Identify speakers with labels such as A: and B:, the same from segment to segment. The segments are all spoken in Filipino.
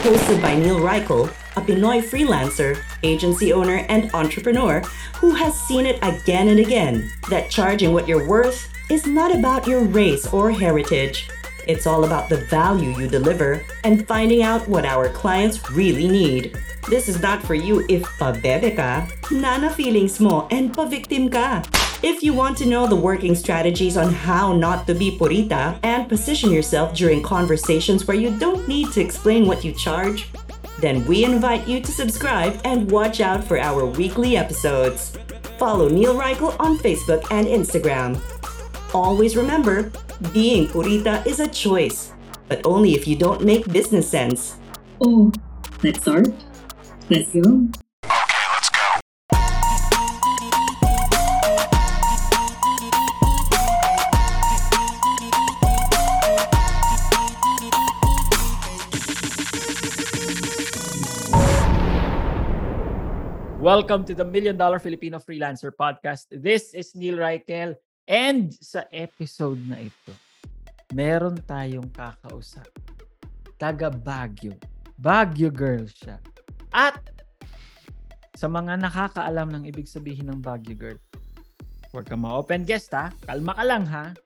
A: Hosted by Neil Reichel, a Pinoy freelancer, agency owner, and entrepreneur who has seen it again and again that charging what you're worth is not about your race or heritage. It's all about the value you deliver and finding out what our clients really need. This is not for you if pabebe ka, nana feelings mo, and pa-victim ka. If you want to know the working strategies on how not to be purita and position yourself during conversations where you don't need to explain what you charge, then we invite you to subscribe and watch out for our weekly episodes. Follow Neil Reichel on Facebook and Instagram. Always remember, being purita is a choice, but only if you don't make business sense.
B: Oh, let's start. Let's go.
C: Welcome to the Million Dollar Filipino Freelancer Podcast. This is Neil Reichel. And sa episode na ito, meron tayong kakausap. Taga Baguio. Baguio girl siya. At sa mga nakakaalam ng ibig sabihin ng Baguio girl, huwag ka ma-open guest ha. Kalma ka lang ha.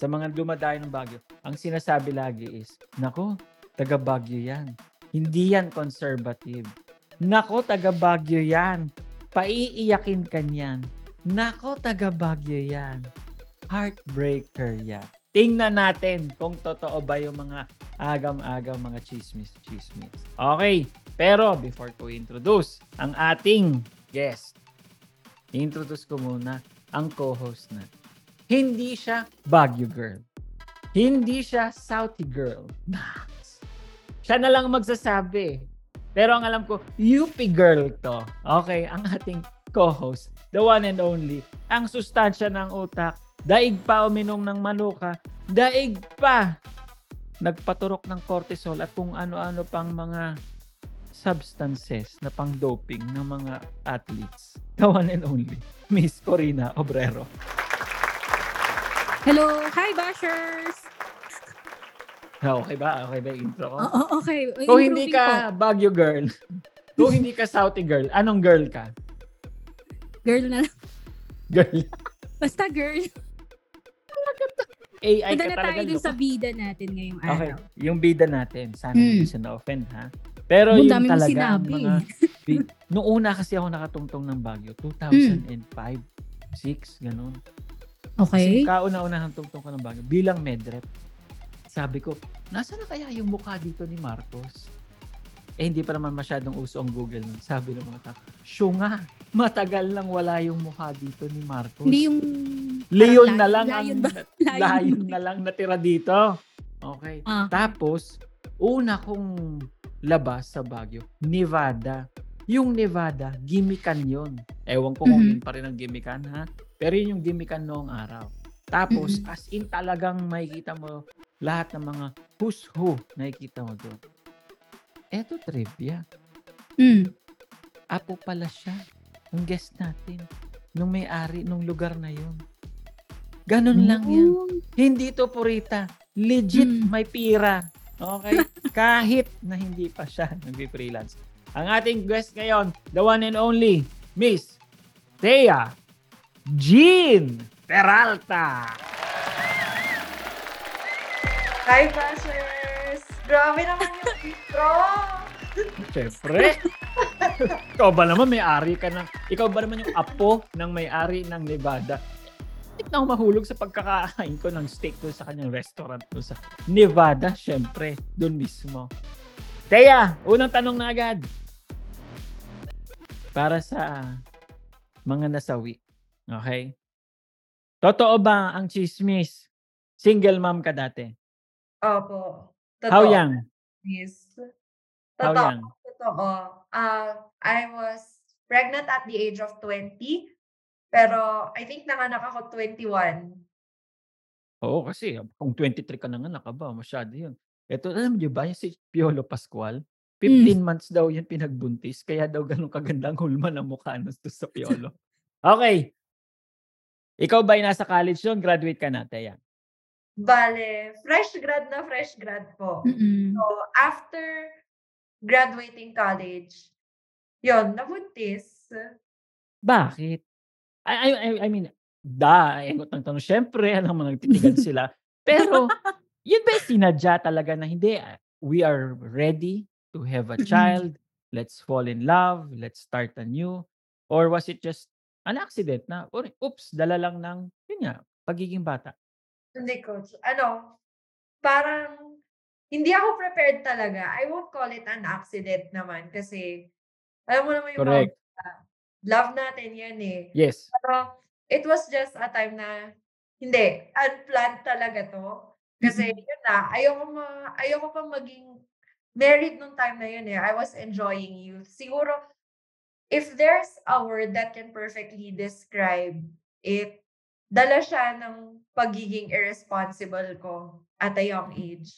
C: Sa mga dumadayo ng Baguio, ang sinasabi lagi is, Nako, taga Baguio yan. Hindi yan conservative. Nako, taga Baguio yan. Paiiyakin ka niyan. Nako, taga Baguio yan. Heartbreaker yan. Tingnan natin kung totoo ba yung mga agam-agam mga chismis-chismis. Okay, pero before ko introduce ang ating guest, introduce ko muna ang co-host na. Hindi siya Baguio girl. Hindi siya Southie girl. Nax. Siya na lang magsasabi pero ang alam ko, UP girl to. Okay, ang ating co-host, the one and only, ang sustansya ng utak, daig pa uminom ng manuka, daig pa nagpaturok ng cortisol at kung ano-ano pang mga substances na pang doping ng mga athletes. The one and only, Miss Corina Obrero.
D: Hello! Hi, Bashers!
C: Okay ba? Okay ba yung intro ko?
D: Oo, okay.
C: Kung hindi
D: Improving
C: ka Baguio girl, kung hindi ka Southie girl, anong girl ka?
D: po. Girl na lang.
C: Girl.
D: Basta girl.
C: AI
D: Punta
C: ka
D: na
C: talaga.
D: tayo dun sa bida natin ngayong
C: Okay,
D: araw.
C: yung bida natin. Sana
D: Hmm.
C: hindi siya na-offend, ha? Pero
D: Ang
C: yung
D: dami mong
C: talaga,
D: sinabi.
C: mga... Noong una kasi ako nakatungtong ng Baguio, 2005, 6, ganun.
D: Okay.
C: Kasi kauna-unahang tungtong ko ng Baguio, bilang medrep. Sabi ko, nasa na kaya yung mukha dito ni Marcos? Eh, hindi pa naman masyadong uso ang Google nun. Sabi ng mga tao, "Siyo nga, matagal lang wala yung mukha dito ni Marcos.
D: Hindi yung...
C: Leon na lang ang
D: lion
C: na lang natira dito. Okay.
D: Ah.
C: Tapos, una kong labas sa Baguio, Nevada. Yung Nevada, gimikan yon. Ewan ko kung
D: Mhm.
C: yun pa rin ang gimikan ha. Pero yun yung gimikan noong araw. Tapos,
D: Mhm.
C: as in talagang makikita mo lahat ng mga who's who nakikita mo doon. Eto trivia.
D: Mm.
C: Apo pala siya. Yung guest natin. Nung may-ari nung lugar na yun. Ganun lang yan.
D: Oh.
C: Hindi to purita. Legit
D: Mm.
C: may pira. Okay? Kahit na hindi pa siya nag-freelance. Ang ating guest ngayon, the one and only, Miss Thea Jean Peralta.
E: Hi, Bashers! Grabe naman yung intro!
C: Siyempre. ikaw ba naman may-ari ka ng... Ikaw ba naman yung apo ng may-ari ng Nevada? Hindi na ako mahulog sa pagkakain ko ng steak doon sa kanyang restaurant doon sa Nevada, syempre, doon mismo. Teya, unang tanong na agad. Para sa mga nasawi. Okay? Totoo ba ang chismis? Single mom ka dati?
E: Opo. Totoo.
C: How young?
E: Yes.
C: How
E: Totoo.
C: young?
E: Totoo. Uh, I was pregnant at the age of 20. Pero I think nanganak ako 21.
C: Oo, kasi kung 23 ka nanganak, aba masyado yun. Eto, alam niyo ba yung si Piolo Pascual, 15 months daw yun pinagbuntis, kaya daw ganun kaganda ang hulma ng mukha nun to sa Piolo. Okay. Ikaw ba ay nasa college yun? Graduate ka na, Teya?
E: Bale, fresh grad na fresh grad po.
D: Mm-mm.
E: So, after graduating college, yon nabuntis.
C: Bakit? I, I, I- mean, da, engot ng tanong. Siyempre, alam mo, nagtitigan sila. Pero, yun ba sinadya talaga na hindi, ah, we are ready to have a child, let's fall in love, let's start anew? Or was it just an accident na, or, oops, dala lang ng, yun nga, pagiging bata?
E: Hindi ko, ano, parang, hindi ako prepared talaga. I won't call it an accident naman kasi, alam mo naman yung
C: Correct.
E: bata, love natin yan eh.
C: Yes.
E: Pero, it was just a time na, hindi, unplanned talaga to. Kasi,
D: Mm-mm.
E: yun na, ayoko, ma, ayoko pa maging married nung time na yun eh. I was enjoying youth. Siguro, if there's a word that can perfectly describe it, dala siya ng pagiging irresponsible ko at a young age.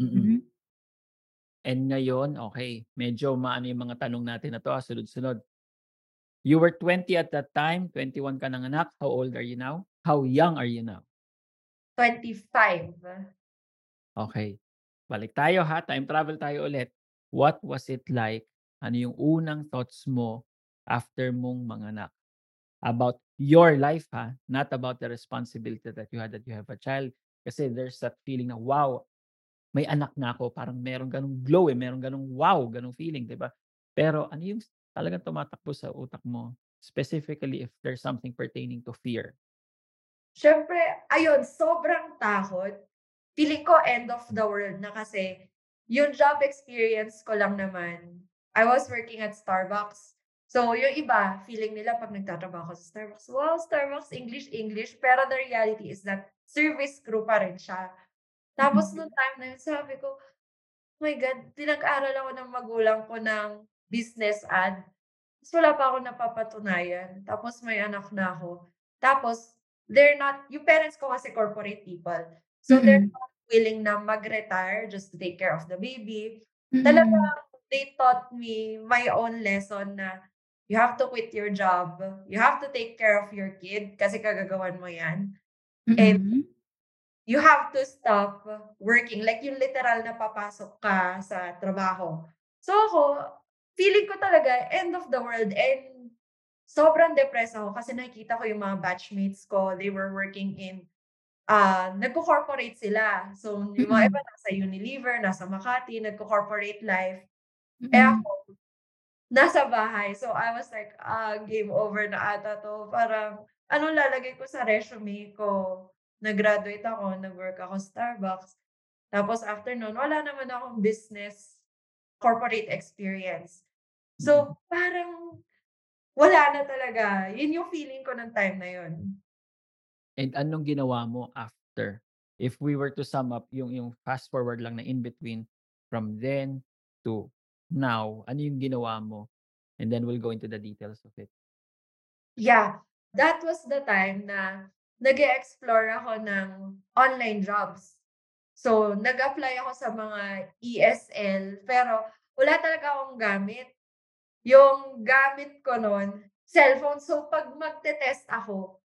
C: Mm-mm.
D: Mhm.
C: And ngayon, okay, medyo maano yung mga tanong natin na to, ah, sunod-sunod. You were 20 at that time, 21 ka ng anak. How old are you now? How young are you now?
E: 25.
C: Okay. Balik tayo ha, time travel tayo ulit. What was it like? Ano yung unang thoughts mo after mong manganak? About your life ha, not about the responsibility that you had that you have a child. Kasi there's that feeling na wow, may anak na ako, parang meron ganong glow eh, meron ganong wow, ganong feeling, di ba? Pero ano yung talagang tumatakbo sa utak mo? Specifically if there's something pertaining to fear.
E: Siyempre, ayun, sobrang takot. Feeling ko end of the world na kasi yung job experience ko lang naman, I was working at Starbucks. So, yung iba, feeling nila pag nagtatrabaho ako sa Starbucks, wow, Starbucks, English, English. Pero the reality is that service crew pa rin siya. Tapos, nung time na yun, sabi ko, oh my God, pinag-aral ako ng magulang ko ng business ad. Tapos wala pa ako napapatunayan. Tapos may anak na ako. Tapos, they're not, yung parents ko kasi corporate people. So, they're
D: Mm-mm.
E: not willing na mag-retire just to take care of the baby.
D: Mm-mm.
E: Talagang, they taught me my own lesson na you have to quit your job. You have to take care of your kid kasi kagagawan mo yan. And
D: Mm-mm.
E: you have to stop working. Like yung literal na papasok ka sa trabaho. So ako, feeling ko talaga end of the world and sobrang depressed ako kasi nakikita ko yung mga batchmates ko. They were working in, uh, nagko-corporate sila. So yung mga
D: Mm-mm.
E: iba nasa Unilever, nasa Makati, nagko-corporate life. Eh
D: Mm-mm.
E: ako, nasa bahay. So I was like, ah, game over na ata to. Parang, anong lalagay ko sa resume ko? Nag-graduate ako, nag-work ako sa Starbucks. Tapos after nun, wala naman akong business corporate experience.
C: Mm.
E: So, parang wala na talaga. Yun yung feeling ko ng time na yun.
C: And anong ginawa mo after? If we were to sum up yung yung fast forward lang na in between from then to now, ano yung ginawa mo? And then we'll go into the details of it.
E: Yeah, that was the time na nag explore ako ng online jobs. So, nag-apply ako sa mga ESL, pero wala talaga akong gamit. Yung gamit ko noon, cellphone. So, pag magte-test ako,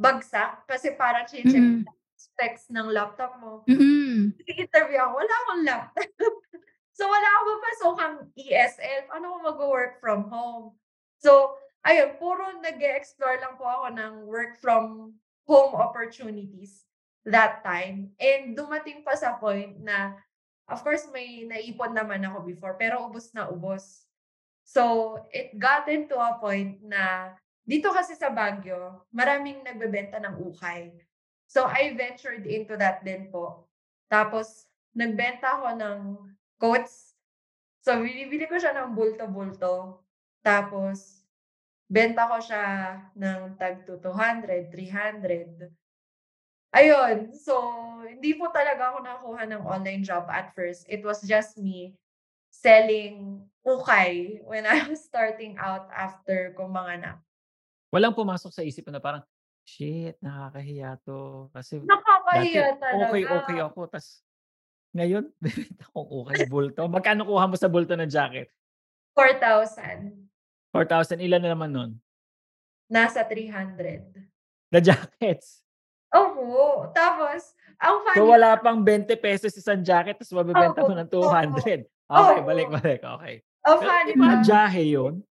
E: bagsak. Kasi parang check
D: Mm-mm.
E: specs ng laptop mo.
D: Mm-mm.
E: interview ako, wala akong laptop. so, wala akong papasokang ESL. Paano ko mag-work from home? So, ayun, puro nag-explore lang po ako ng work from home opportunities that time. And dumating pa sa point na, of course, may naipon naman ako before, pero ubos na ubos. So, it got into a point na, dito kasi sa Baguio, maraming nagbebenta ng ukay. So, I ventured into that din po. Tapos, nagbenta ako ng coats. So, binibili ko siya ng bulto-bulto. Tapos, benta ko siya ng tag to 200, 300. Ayun. So, hindi po talaga ako nakakuha ng online job at first. It was just me selling ukay when I was starting out after ko manganak.
C: Walang pumasok sa isip na parang, "Shit, nakakahiya 'to." Kasi dati
E: Nakakahiya talaga.
C: okey, okey ako ta's ngayon bebenta akong ukay, bulto. Magkano kuha mo sa bulto na jacket?
E: 4,000.
C: 4,000, ilan na naman nun?
E: Nasa 300.
C: Na jackets?
E: Opo, tapos ang funny
C: So, wala pang ₱20 isang jacket ta's mabebenta mo ng
E: opo.
C: 200. Okey, balik,
E: Oo.
C: balik, okey.
E: Ang
C: Pero
E: funny
C: 'di ba
E: pa
C: jahe yun?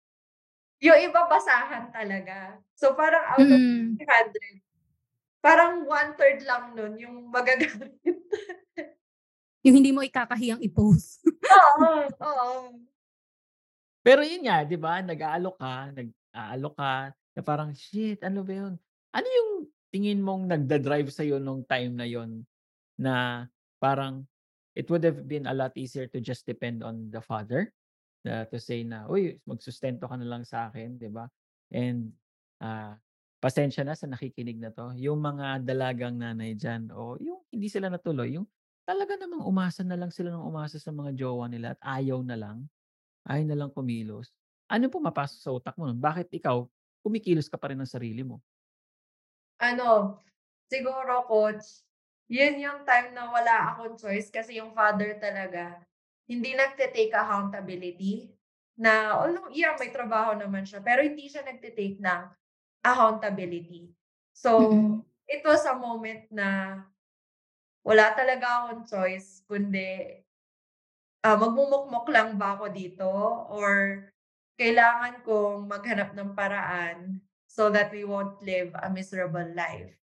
E: yung iba basahan talaga. So, parang out of
D: Mm.
E: 300, parang 1/3 lang nun yung magagamit.
D: Yung hindi mo ikakahiyang i-post.
E: Oo, oo.
C: Pero yun nga, 'di ba, nag-aalok ka, nag-aalok ka na parang, "Shit, ano ba yun?" Ano yung tingin mong nagda-drive sa'yo nung time na yun na parang it would have been a lot easier to just depend on the father, na to say na, "Uy, magsustento ka na lang sa'kin," 'di ba? And, ah, pasensya na sa nakikinig na 'to, yung mga dalagang nanay diyan o yung hindi sila natuloy, yung talaga namang umasa na lang sila ng umasa sa mga jowa nila at ayaw na lang, ayaw na lang kumilos. Ano pumapasok sa utak mo nun? Bakit ikaw kumikilos ka pa rin ng sarili mo?
E: Ano, siguro coach, yun yung time na wala akong choice kasi yung father talaga hindi nagte-take accountability na although yeah, may trabaho naman siya, pero hindi siya nagte-take ng accountability. So,
D: Mm.
E: it was a moment na wala talaga akong choice kundi ah, magmumukmok lang ba ako dito or kailangan kong maghanap ng paraan so that we won't live a miserable life.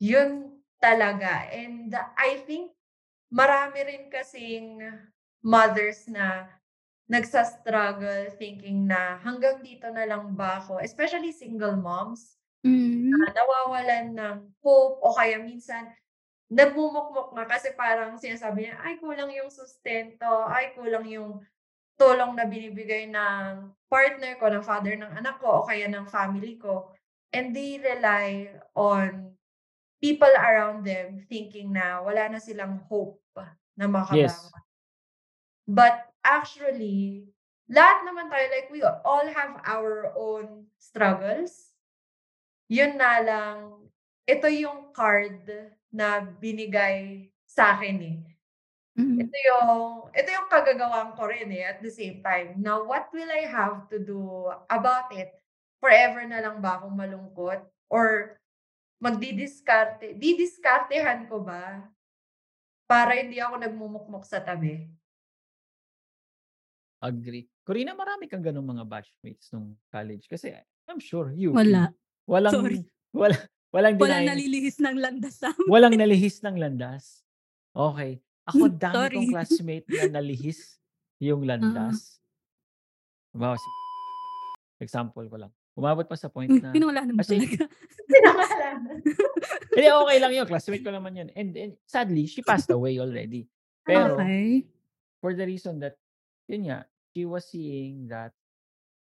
E: Yun talaga. And I think marami rin kasing mothers na nagsa-struggle thinking na hanggang dito na lang ba ako, especially single moms
D: Mm.
E: na nawawalan ng hope o kaya minsan nagmumukmok nga kasi parang sinasabi niya, "Ay kulang yung sustento, ay kulang yung tulong na binibigay ng partner ko, ng father ng anak ko o kaya ng family ko." And they rely on people around them thinking na wala na silang hope na
C: Yes.
E: makabangon. But actually, lahat naman tayo like we all have our own struggles. Yun na lang, ito yung card na binigay sa'kin, eh.
D: Mm.
E: Ito yung ito yung kagagawan ko rin, eh, at the same time. Now, what will I have to do about it? Forever na lang ba akong malungkot or magdidiskarte didiskartehan ko ba para hindi ako nagmumukmok sa tabi?
C: Agree. Corina, marami kang gano'ng mga batchmates nung college kasi I'm sure you
D: Wala.
C: walang
D: Sorry.
C: wala walang
D: Walang nalilihis ng landas sa'min.
C: walang nalihis ng landas? Okey. Ako dami
D: Sorry.
C: kong classmate na nalihis yung
D: Ah.
C: landas. Halimbawa si example ko lang. Umabot pa sa point
D: Hmm,
C: na
D: pinangalanan mo
C: kasi
D: talaga.
E: Pinangalanan.
C: hindi, okey lang yun, classmate ko naman yun and and sadly, she passed away already. Pero
D: Okey.
C: for the reason that yun nga, she was seeing that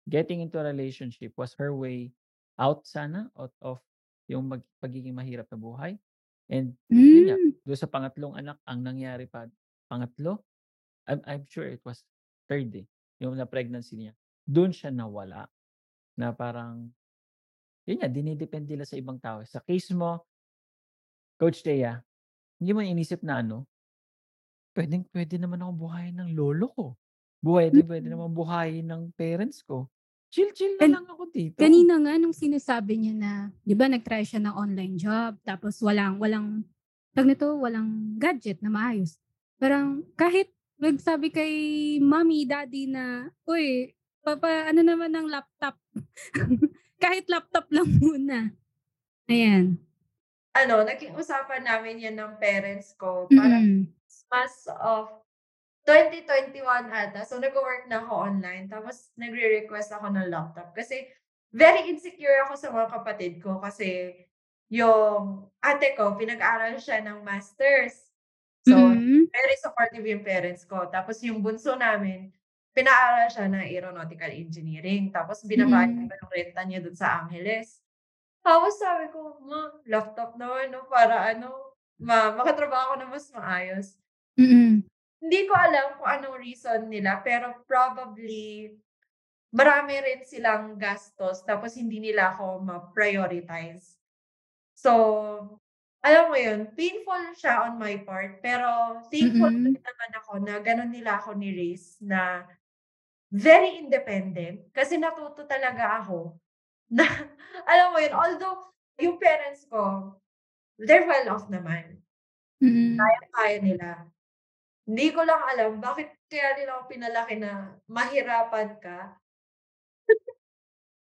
C: getting into a relationship was her way out sana out of yung mag pagiging mahirap na buhay. And yun nga,
D: Hmm.
C: dun sa pangatlong anak ang nangyari pa pangatlo, I'm I'm sure it was third, eh, yung na pregnancy niya. Dun siya nawala na parang yun nga, dinidepend nila sa ibang tao. Sa case mo, Coach Tea, hindi mo inisip na ano, puwedeng-puwede naman akong buhayin ng lolo ko. Puwede-puwede
D: Mm.
C: naman buhayin ng parents ko. Chill-chill na
D: Kan
C: lang ako dito.
D: kanina nga nung sinasabi niya na 'di ba nag-try siya ng online job tapos walang walang tawag nito, walang gadget na maayos. Parang kahit nagsabi kay mommy, daddy na, "Uy, papa ano naman ng laptop." Kahit laptop lang muna. Ayan.
E: Ano, naging usapan namin yan ng parents ko. Parang
D: Mm.
E: Christmas of 2021 ata. So, nagwo-work na ako online. Tapos, nagre-request ako ng laptop. Kasi, very insecure ako sa mga kapatid ko. Kasi, yung ate ko, pinag-aral siya ng masters. So,
D: Mm.
E: very supportive yung parents ko. Tapos, yung bunso namin, pinaaral siya ng aeronautical engineering. Tapos, binabayad
D: Mm.
E: ko yung renta niya dun sa Angeles. Tapos, sabi ko, "Ma, laptop naman, no? Para ano, ma makatrabaho ako na mas maayos."
D: Mm.
E: Hindi ko alam kung anong reason nila, pero probably marami rin silang gastos tapos hindi nila ako ma-prioritize. So, alam mo yun, painful siya on my part, pero thankful
D: Mm.
E: din naman ako na gano'n nila ako ni-raise na very independent kasi natuto talaga ako na alam mo yun, although yung parents ko, they're well off naman.
D: Mm.
E: Kaya nila. Hindi ko lang alam bakit kaya nila ako pinalaki na mahirapan ka.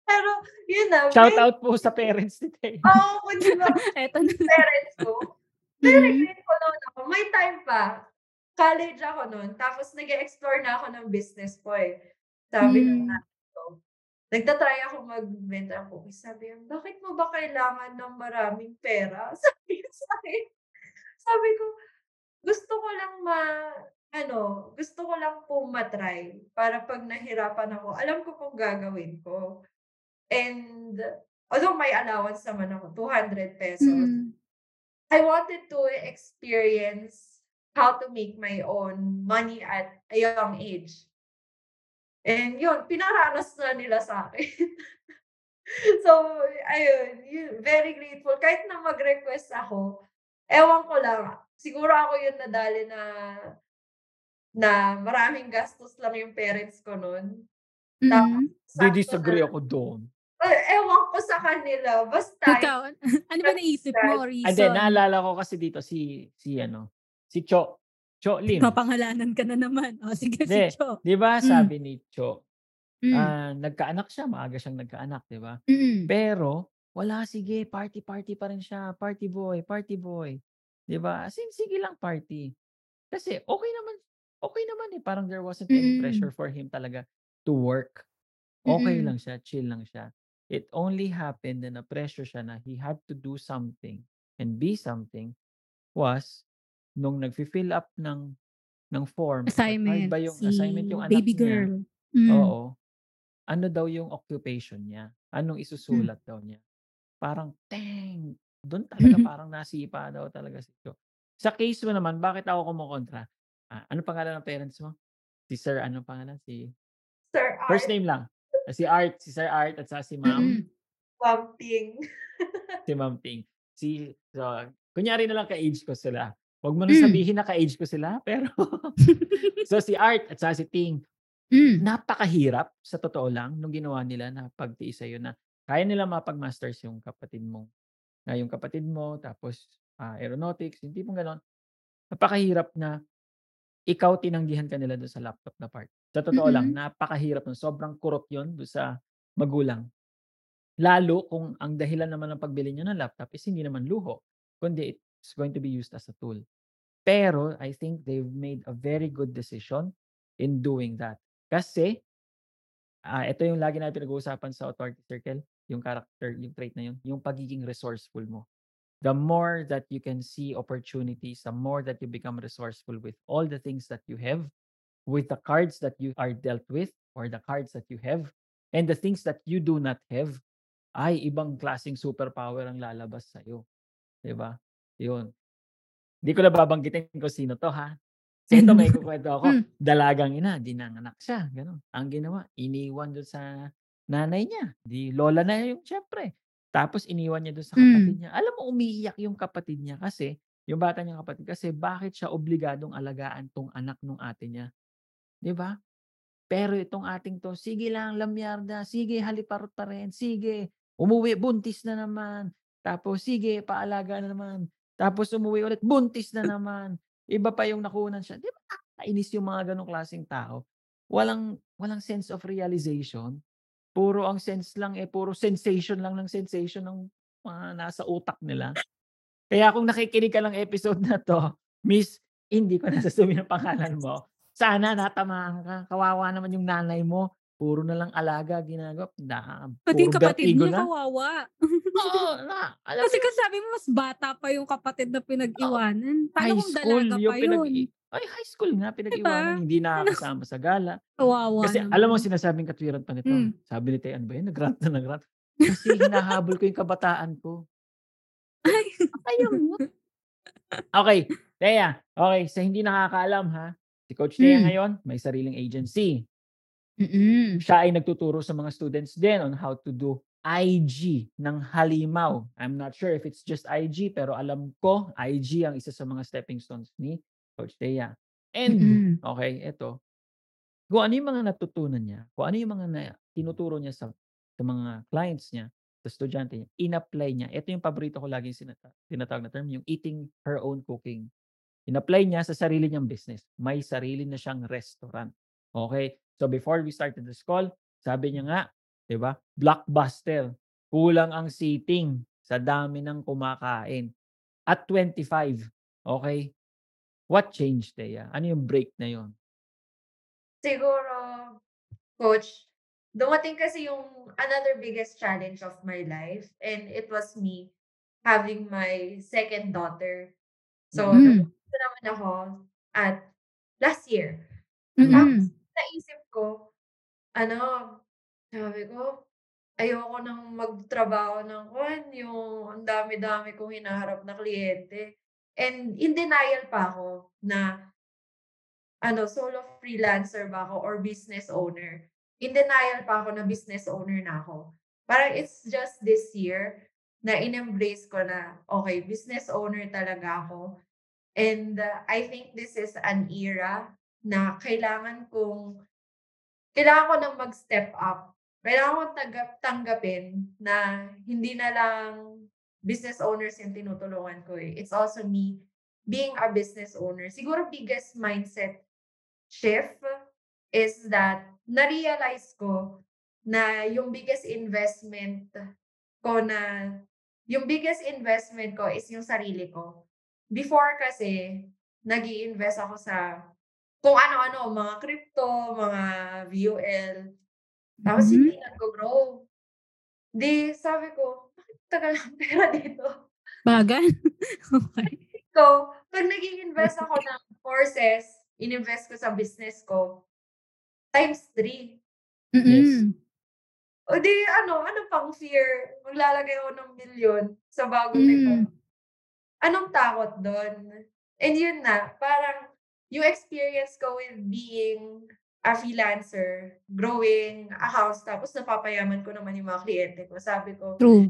E: Pero yun na,
C: Shout
E: very
C: out po sa parents ni Tay.
E: oo, di ba,
D: Eto na.
E: parents ko, very
D: Mm.
E: grateful naman ako. May time pa, college ako nun, tapos nag-e-explore na ako ng business ko eh. Sabi
D: Mm.
E: nanay ko, nagta-try ako magbenta ako. Sabi niya, bakit mo ba kailangan ng maraming pera? Sabi niya sa'kin. Sabi ko, gusto ko lang ma ano, gusto ko lang po ma-try para 'pag nahirapan ako, alam ko kung gagawin ko. And although may allowance naman ako, ₱200,
D: Mm.
E: I wanted to experience how to make my own money at a young age. And yun, pinaranas na nila sa'kin. So, ayun, yun, very grateful. Kahit na mag-request ako, ewan ko lang, siguro ako yung nadali na na maraming gastos lang yung parents ko nun. Tapos
D: Mm.
E: sakto
C: Di-disagree
E: na
C: ako doon.
E: eh, ewan ko sa kanila, basta
D: Ikaw, ano ba naisip mo?
C: Ah,
D: Reason?
C: naalala ko kasi dito si, si ano, si Cho. Cho Lim.
D: Papangalanan ka na naman. O, sige,
C: Hindi,
D: si Cho.
C: di ba
D: Mm.
C: sabi ni Cho,
D: Mm.
C: ah, nagkaanak siya, maaga siyang nagkaanak, di ba?
D: Mm.
C: Pero, wala, sige, party-party pa rin siya. Party boy, party boy. Di ba? In, sige lang party. Kasi, okay naman, okay naman eh. Parang there wasn't any
D: Mm.
C: pressure for him talaga to work. Okay
D: Mm.
C: lang siya, chill lang siya. It only happened na na-pressure siya na he had to do something and be something was nung nag-fill up ng ng form.
D: Assignment.
C: Ba yung
D: si
C: assignment yung anak
D: baby
C: niya.
D: girl. Mm.
C: Oo. Ano daw yung occupation niya? Anong isusulat daw niya? Parang, tang! Doon talaga parang nasipa daw talaga si Cho. Sa case mo naman, bakit ako kumukontra? Ah, ano pangalan ng parents mo? Si Sir, ano pangalan? Si
E: Sir
C: First
E: Art
C: name lang. Si Art, si Sir Art at saka si Ma'am,
D: Mm-mm.
E: Pumping.
C: si Ma'am Ting. Si so, kunyari na lang ka-age ko sila. Huwag mo na
D: Mm.
C: sabihin na ka-age ko sila, pero so si Art at saka si Ting,
D: Mm.
C: napakahirap sa totoo lang nung ginawa nila na pagtiis sa'yo na kaya nila mapag-masters yung kapatid mo. Na yung kapatid mo, tapos ah, aeronautics, yung tipong ganon. Napakahirap na ikaw tinanggihan ka nila doon sa laptop na part. Sa totoo lang,
D: Mm-mm.
C: napakahirap nun. Sobrang kurot yun doon sa magulang. Lalo kung ang dahilan naman ng pagbili nyo ng laptop is hindi naman luho, kundi it's going to be used as a tool. Pero I think they've made a very good decision in doing that. Kasi, ah ito yung lagi natin pinag-uusapan sa authority circle, yung character, yung trait na yun, yung pagiging resourceful mo. The more that you can see opportunities, the more that you become resourceful with all the things that you have, with the cards that you are dealt with, or the cards that you have, and the things that you do not have, ay ibang klaseng superpower ang lalabas sa'yo. 'Di ba? Yun. Hindi ko na babanggitin kung sino to ha. Ito may kukwento ako.
D: Mm.
C: Dalagang ina, dinanganak siya. Ganun. Ang ginawa, iniwan doon sa nanay niya. Di lola na yung syempre. Tapos iniwan niya doon sa kapatid
D: Mm.
C: niya. Alam mo, umiiyak yung kapatid niya kasi, yung bata niyang kapatid, kasi bakit siya obligadong alagaan tong anak nung ate niya? 'Di ba? Pero itong ating to, sige lang, lamyarda, sige, haliparot pa rin, sige, umuwi, buntis na naman. Tapos, sige, paalaga na naman. Tapos umuwi ulit, buntis na naman. Iba pa yung nakunan siya. Di ba nakakainis yung mga ganong klaseng tao? Walang, walang sense of realization. Puro ang sense lang, eh, puro sensation lang ng sensation ng mga nasa utak nila. Kaya kung nakikinig ka ng episode na to, Miss, hindi ko na sasabihin ang pangalan mo. Sana natamaan ka. Kawawa naman yung nanay mo. Puro na lang alaga ginagawa. Na,
D: Pati yung kapatid niya,
C: na.
D: kawawa.
C: Oo, na. Alam
D: Kasi kasi sabi mo, mas bata pa yung kapatid na pinag-iwanan. Paano kung dalaga pa
C: pinag
D: yun?
C: Ay, high school nga, pinag-iwanan. Hindi nakakasama sa gala.
D: Kawawa
C: Kasi
D: naman.
C: alam mo, sinasabing katwiran pa nito.
D: Mm.
C: Sabi ni Tay, ano ba yun? Nagrant na nagrant. Kasi hinahabol ko yung kabataan ko.
D: Ay.
C: Ayaw mo. Okay, Teya. Okay, sa hindi nakakaalam ha, Si Coach Thea
D: Hmm.
C: ngayon, may sariling agency.
D: Mm.
C: Siya ay nagtuturo sa mga students din on how to do IG ng halimaw. I'm not sure if it's just IG, pero alam ko, IG ang isa sa mga stepping stones ni Coach Thea. And, okay, ito, kung ano yung mga natutunan niya, kung ano yung mga na, tinuturo niya sa, sa mga clients niya, sa estudyante niya, in-apply niya. Ito yung paborito ko lagi sinata- tinatawag na term, yung eating her own cooking. In-apply niya sa sarili niyang business. May sarili na siyang restaurant. Okay? So before we started this call, sabi niya nga, 'di ba? Blockbuster. Kulang ang seating sa dami ng kumakain. At 25. Okay? What changed, Thea? Ano yung break na yon?
E: Siguro, coach, dumating kasi yung another biggest challenge of my life and it was me having my second daughter. So,
D: Mm.
E: naman ako at last year.
D: Mm.
E: Naisip ko, ano, sabi ko, ayoko nang magtrabaho ng kwan, yung ang dami-dami kong hinaharap na kliyente. And in denial pa ako na ano, solo freelancer ba ako or business owner. In denial pa ako na business owner na ako. Parang it's just this year na in-embrace ko na, okay, business owner talaga ako. And uh, I think this is an era na kailangan kong, kailangan ko nang mag-step up. Kailangan ko tanggap, tanggapin na hindi na lang business owners yung tinutulungan ko eh. It's also me being a business owner. Siguro biggest mindset shift is that na-realize ko na yung biggest investment ko na yung biggest investment ko is yung sarili ko. Before kasi, nag invest ako sa kung ano-ano, mga crypto, mga VUL. Tapos
D: Mhm.
E: hindi nag-grow. Di, sabi ko, tagal ang pera dito?
D: Bagay. okay.
E: So, pag nag invest ako ng courses, ininvest ko sa business ko, times three.
D: Mm.
E: O di, ano, ano pang fear? Maglalagay ako ng milyon sa bagong
D: Mm.
E: negosyo. Anong takot doon? And yun na, parang yung experience ko with being a freelancer, growing a house, tapos napapayaman ko naman yung mga kliyente ko. Sabi ko,
D: True.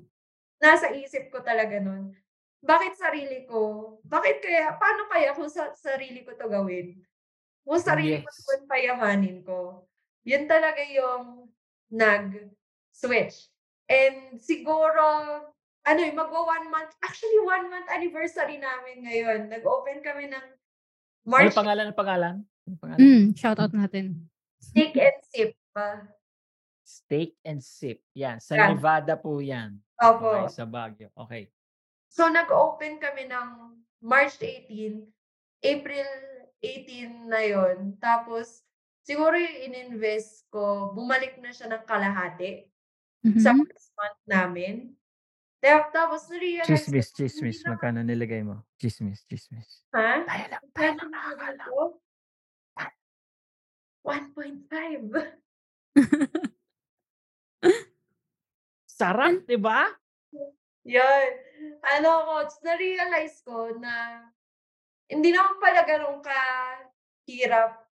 E: Nasa isip ko talaga nun, bakit sarili ko? Bakit kaya, paano kaya kung sa sarili ko to gawin? Kung sarili ko
C: Yes.
E: to payamanin ko. Yun talaga yung nag-switch. And siguro, ano eh, mag one month, actually one month anniversary namin ngayon. Nag-open kami ng
C: Ano
E: March
C: pangalan ng pangalan? Ano pangalan?
D: Mm. Shout out natin.
E: Steak and Sip. pa.
C: Steak and Sip. Yan. Sa
E: Yeah.
C: Nevada po yan.
E: Opo.
C: Okay, sa Baguio. Okay.
E: So, nag-open kami ng March 18, April 18 na yon. Tapos, siguro yung in-invest ko, bumalik na siya ng kalahati sa
D: Mhm.
E: first month namin. Tap- Tapos, na-realize
C: Chismis,
E: ko,
C: chismis.
E: naman-
C: Magkano nilagay mo? Chismis, chismis.
E: Ha?
C: Tayo lang, tayo lang nakakala.
E: ko? 1.5.
C: Sarap, di ba?
E: Yan. Ano ko, na-realize ko na hindi naman pala ganun kahirap.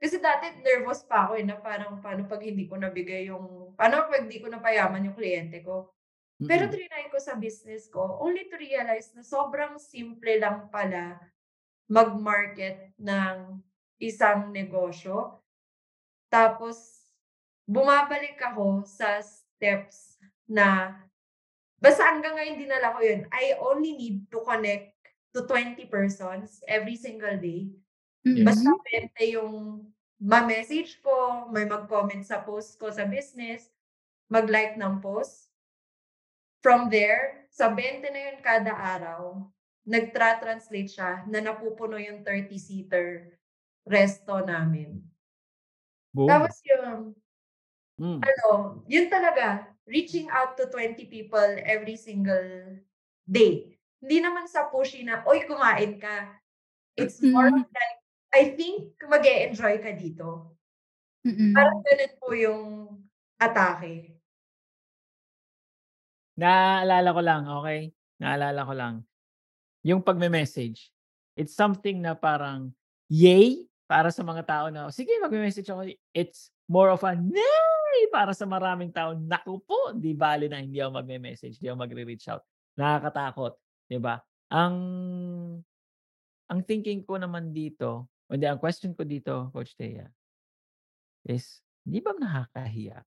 E: Kasi dati nervous pa ako eh, na parang paano pag hindi ko nabigay yung, paano pag hindi ko napayaman yung kliyente ko. Pero trinay ko sa business ko, only to realize na sobrang simple lang pala mag-market ng isang negosyo. Tapos, bumabalik ako sa steps na, basta hanggang ngayon dinala ko yun, I only need to connect to 20 persons every single day.
D: Mhm.
E: Basta 20 yung ma-message ko, may mag-comment sa post ko sa business, mag-like ng post. From there, sa 20 na yun kada araw, nagtra-translate siya na napupuno yung 30-seater resto namin.
C: Boom.
E: Tapos yung,
C: Mm.
E: ano, yun talaga, reaching out to 20 people every single day. Hindi naman sa pushy na, oy, kumain ka. It's more
D: Mm.
E: like, I think mag enjoy ka dito.
D: Mm-mm.
E: Parang ganun po yung atake.
C: Naalala ko lang, okay? Naalala ko lang. Yung pagme-message, it's something na parang, yay, para sa mga tao na, sige, magme-message ako. It's more of a, nay! Para sa maraming tao, naku po, di bali na hindi ako magme-message, hindi ako magre-reach out. Nakakatakot, di ba? Ang, ang thinking ko naman dito, hindi, ang question ko dito, Coach Thea, is, di ba nakakahiya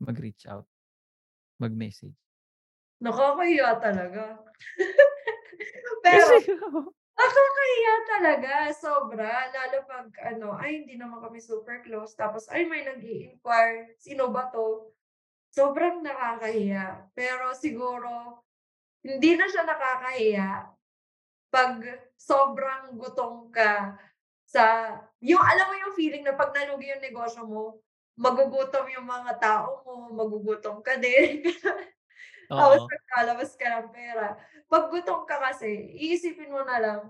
C: mag-reach out, mag-message?
E: Nakakahiya talaga. Pero,
C: Kasi,
E: nakakahiya talaga, sobra. Lalo pag, ano, ay, hindi naman kami super close. Tapos, ay, may nag inquire sino ba to? Sobrang nakakahiya. Pero siguro, hindi na siya nakakahiya pag sobrang gutom ka sa, yung, alam mo yung feeling na pag nalugi yung negosyo mo, magugutom yung mga tao mo, magugutom ka din. Tapos
C: oo.
E: maglalabas ka ng pera. Pag gutom ka kasi, iisipin mo na lang,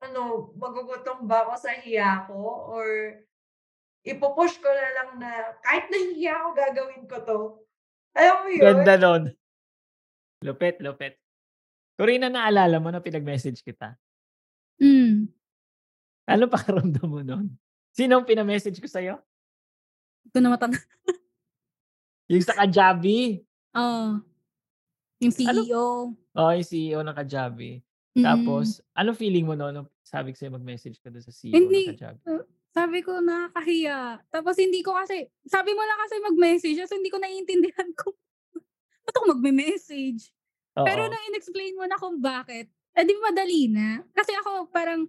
E: ano, magugutom ba ako sa hiya ko? Or ipupush ko na lang na kahit nahihiya ako, gagawin ko to. Alam mo yun?
C: Ganda nun. Lupit, lupit. Corina, naalala mo na pinag-message kita?
D: Mm.
C: Ano pakiramdam mo nun? Sino ang pinamessage ko sa'yo?
D: Hindi ko na matanda.
C: Yung sa Kajabi.
D: Oo. Yung E
C: Ano?
D: CEO.
C: Oo, yung CEO ng Kajabi.
D: Mm.
C: Tapos, ano feeling mo no? Nung sabi ko sa'yo mag-message ka doon sa CEO
D: Hindi.
C: ng Kajabi?
D: Sabi ko, nakakahiya. Tapos hindi ko kasi, sabi mo na kasi mag-message, so hindi ko naiintindihan kung ba't ako magme-message.
C: Oo.
D: Pero nung in-explain mo na kung bakit, eh di madali na. Kasi ako parang,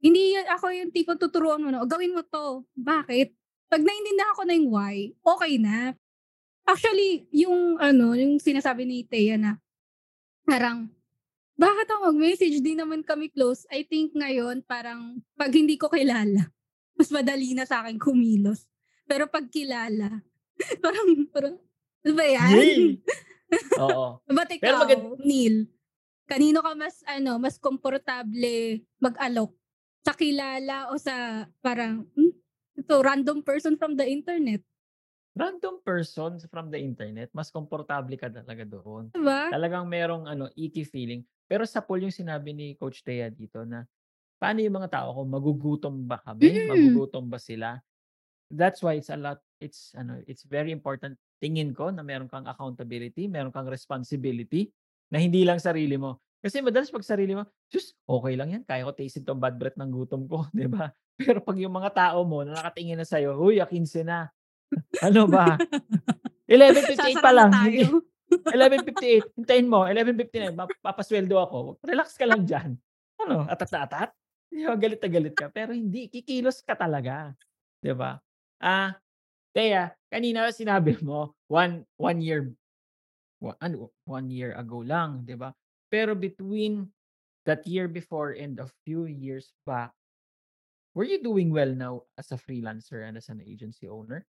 D: hindi yun- ako yung tipo tuturuan mo na, "O, gawin mo to. Bakit? Pag naiintindihan ko na yung why, okay na. Actually, yung ano, yung sinasabi ni Thea na, parang, bakit ako mag-message? Di naman kami close. I think ngayon, parang, pag hindi ko kilala, mas madali na sa akin kumilos. Pero pag kilala, parang, parang, ano ba yan?
C: Yay! Oo. Pero
D: ikaw,
C: magand-
D: Neil? Kanino ka mas, ano, mas komportable mag-alok? Sa kilala o sa parang, hmm, ito, random person from the internet?
C: Random persons from the internet, mas komportable ka talaga doon.
D: Diba?
C: Talagang merong ano, icky feeling. Pero sa poll yung sinabi ni Coach Thea dito na, paano yung mga tao kung magugutom ba kami?
D: Mm.
C: Magugutom ba sila? That's why it's a lot, it's ano, it's very important tingin ko na meron kang accountability, meron kang responsibility na hindi lang sarili mo. Kasi madalas pag sarili mo, just okay lang yan, kaya ko taste tong bad breath ng gutom ko, di ba? Pero pag yung mga tao mo na nakatingin na sa'yo, huy, 15 na. Ano ba? 11.58 pa lang.
D: na
C: Hindi,
D: tayo.
C: 11.58. Hintayin mo. 11.59. map- Papasweldo ako. Relax ka lang dyan. Ano? Atat na atat? Di ba? Galit na galit ka. Pero hindi. Kikilos ka talaga. Di ba? Ah, Thea, kanina sinabi mo, one, one year, one, ano, one year ago lang. Di ba? Pero between that year before and a few years back, were you doing well now as a freelancer and as an agency owner?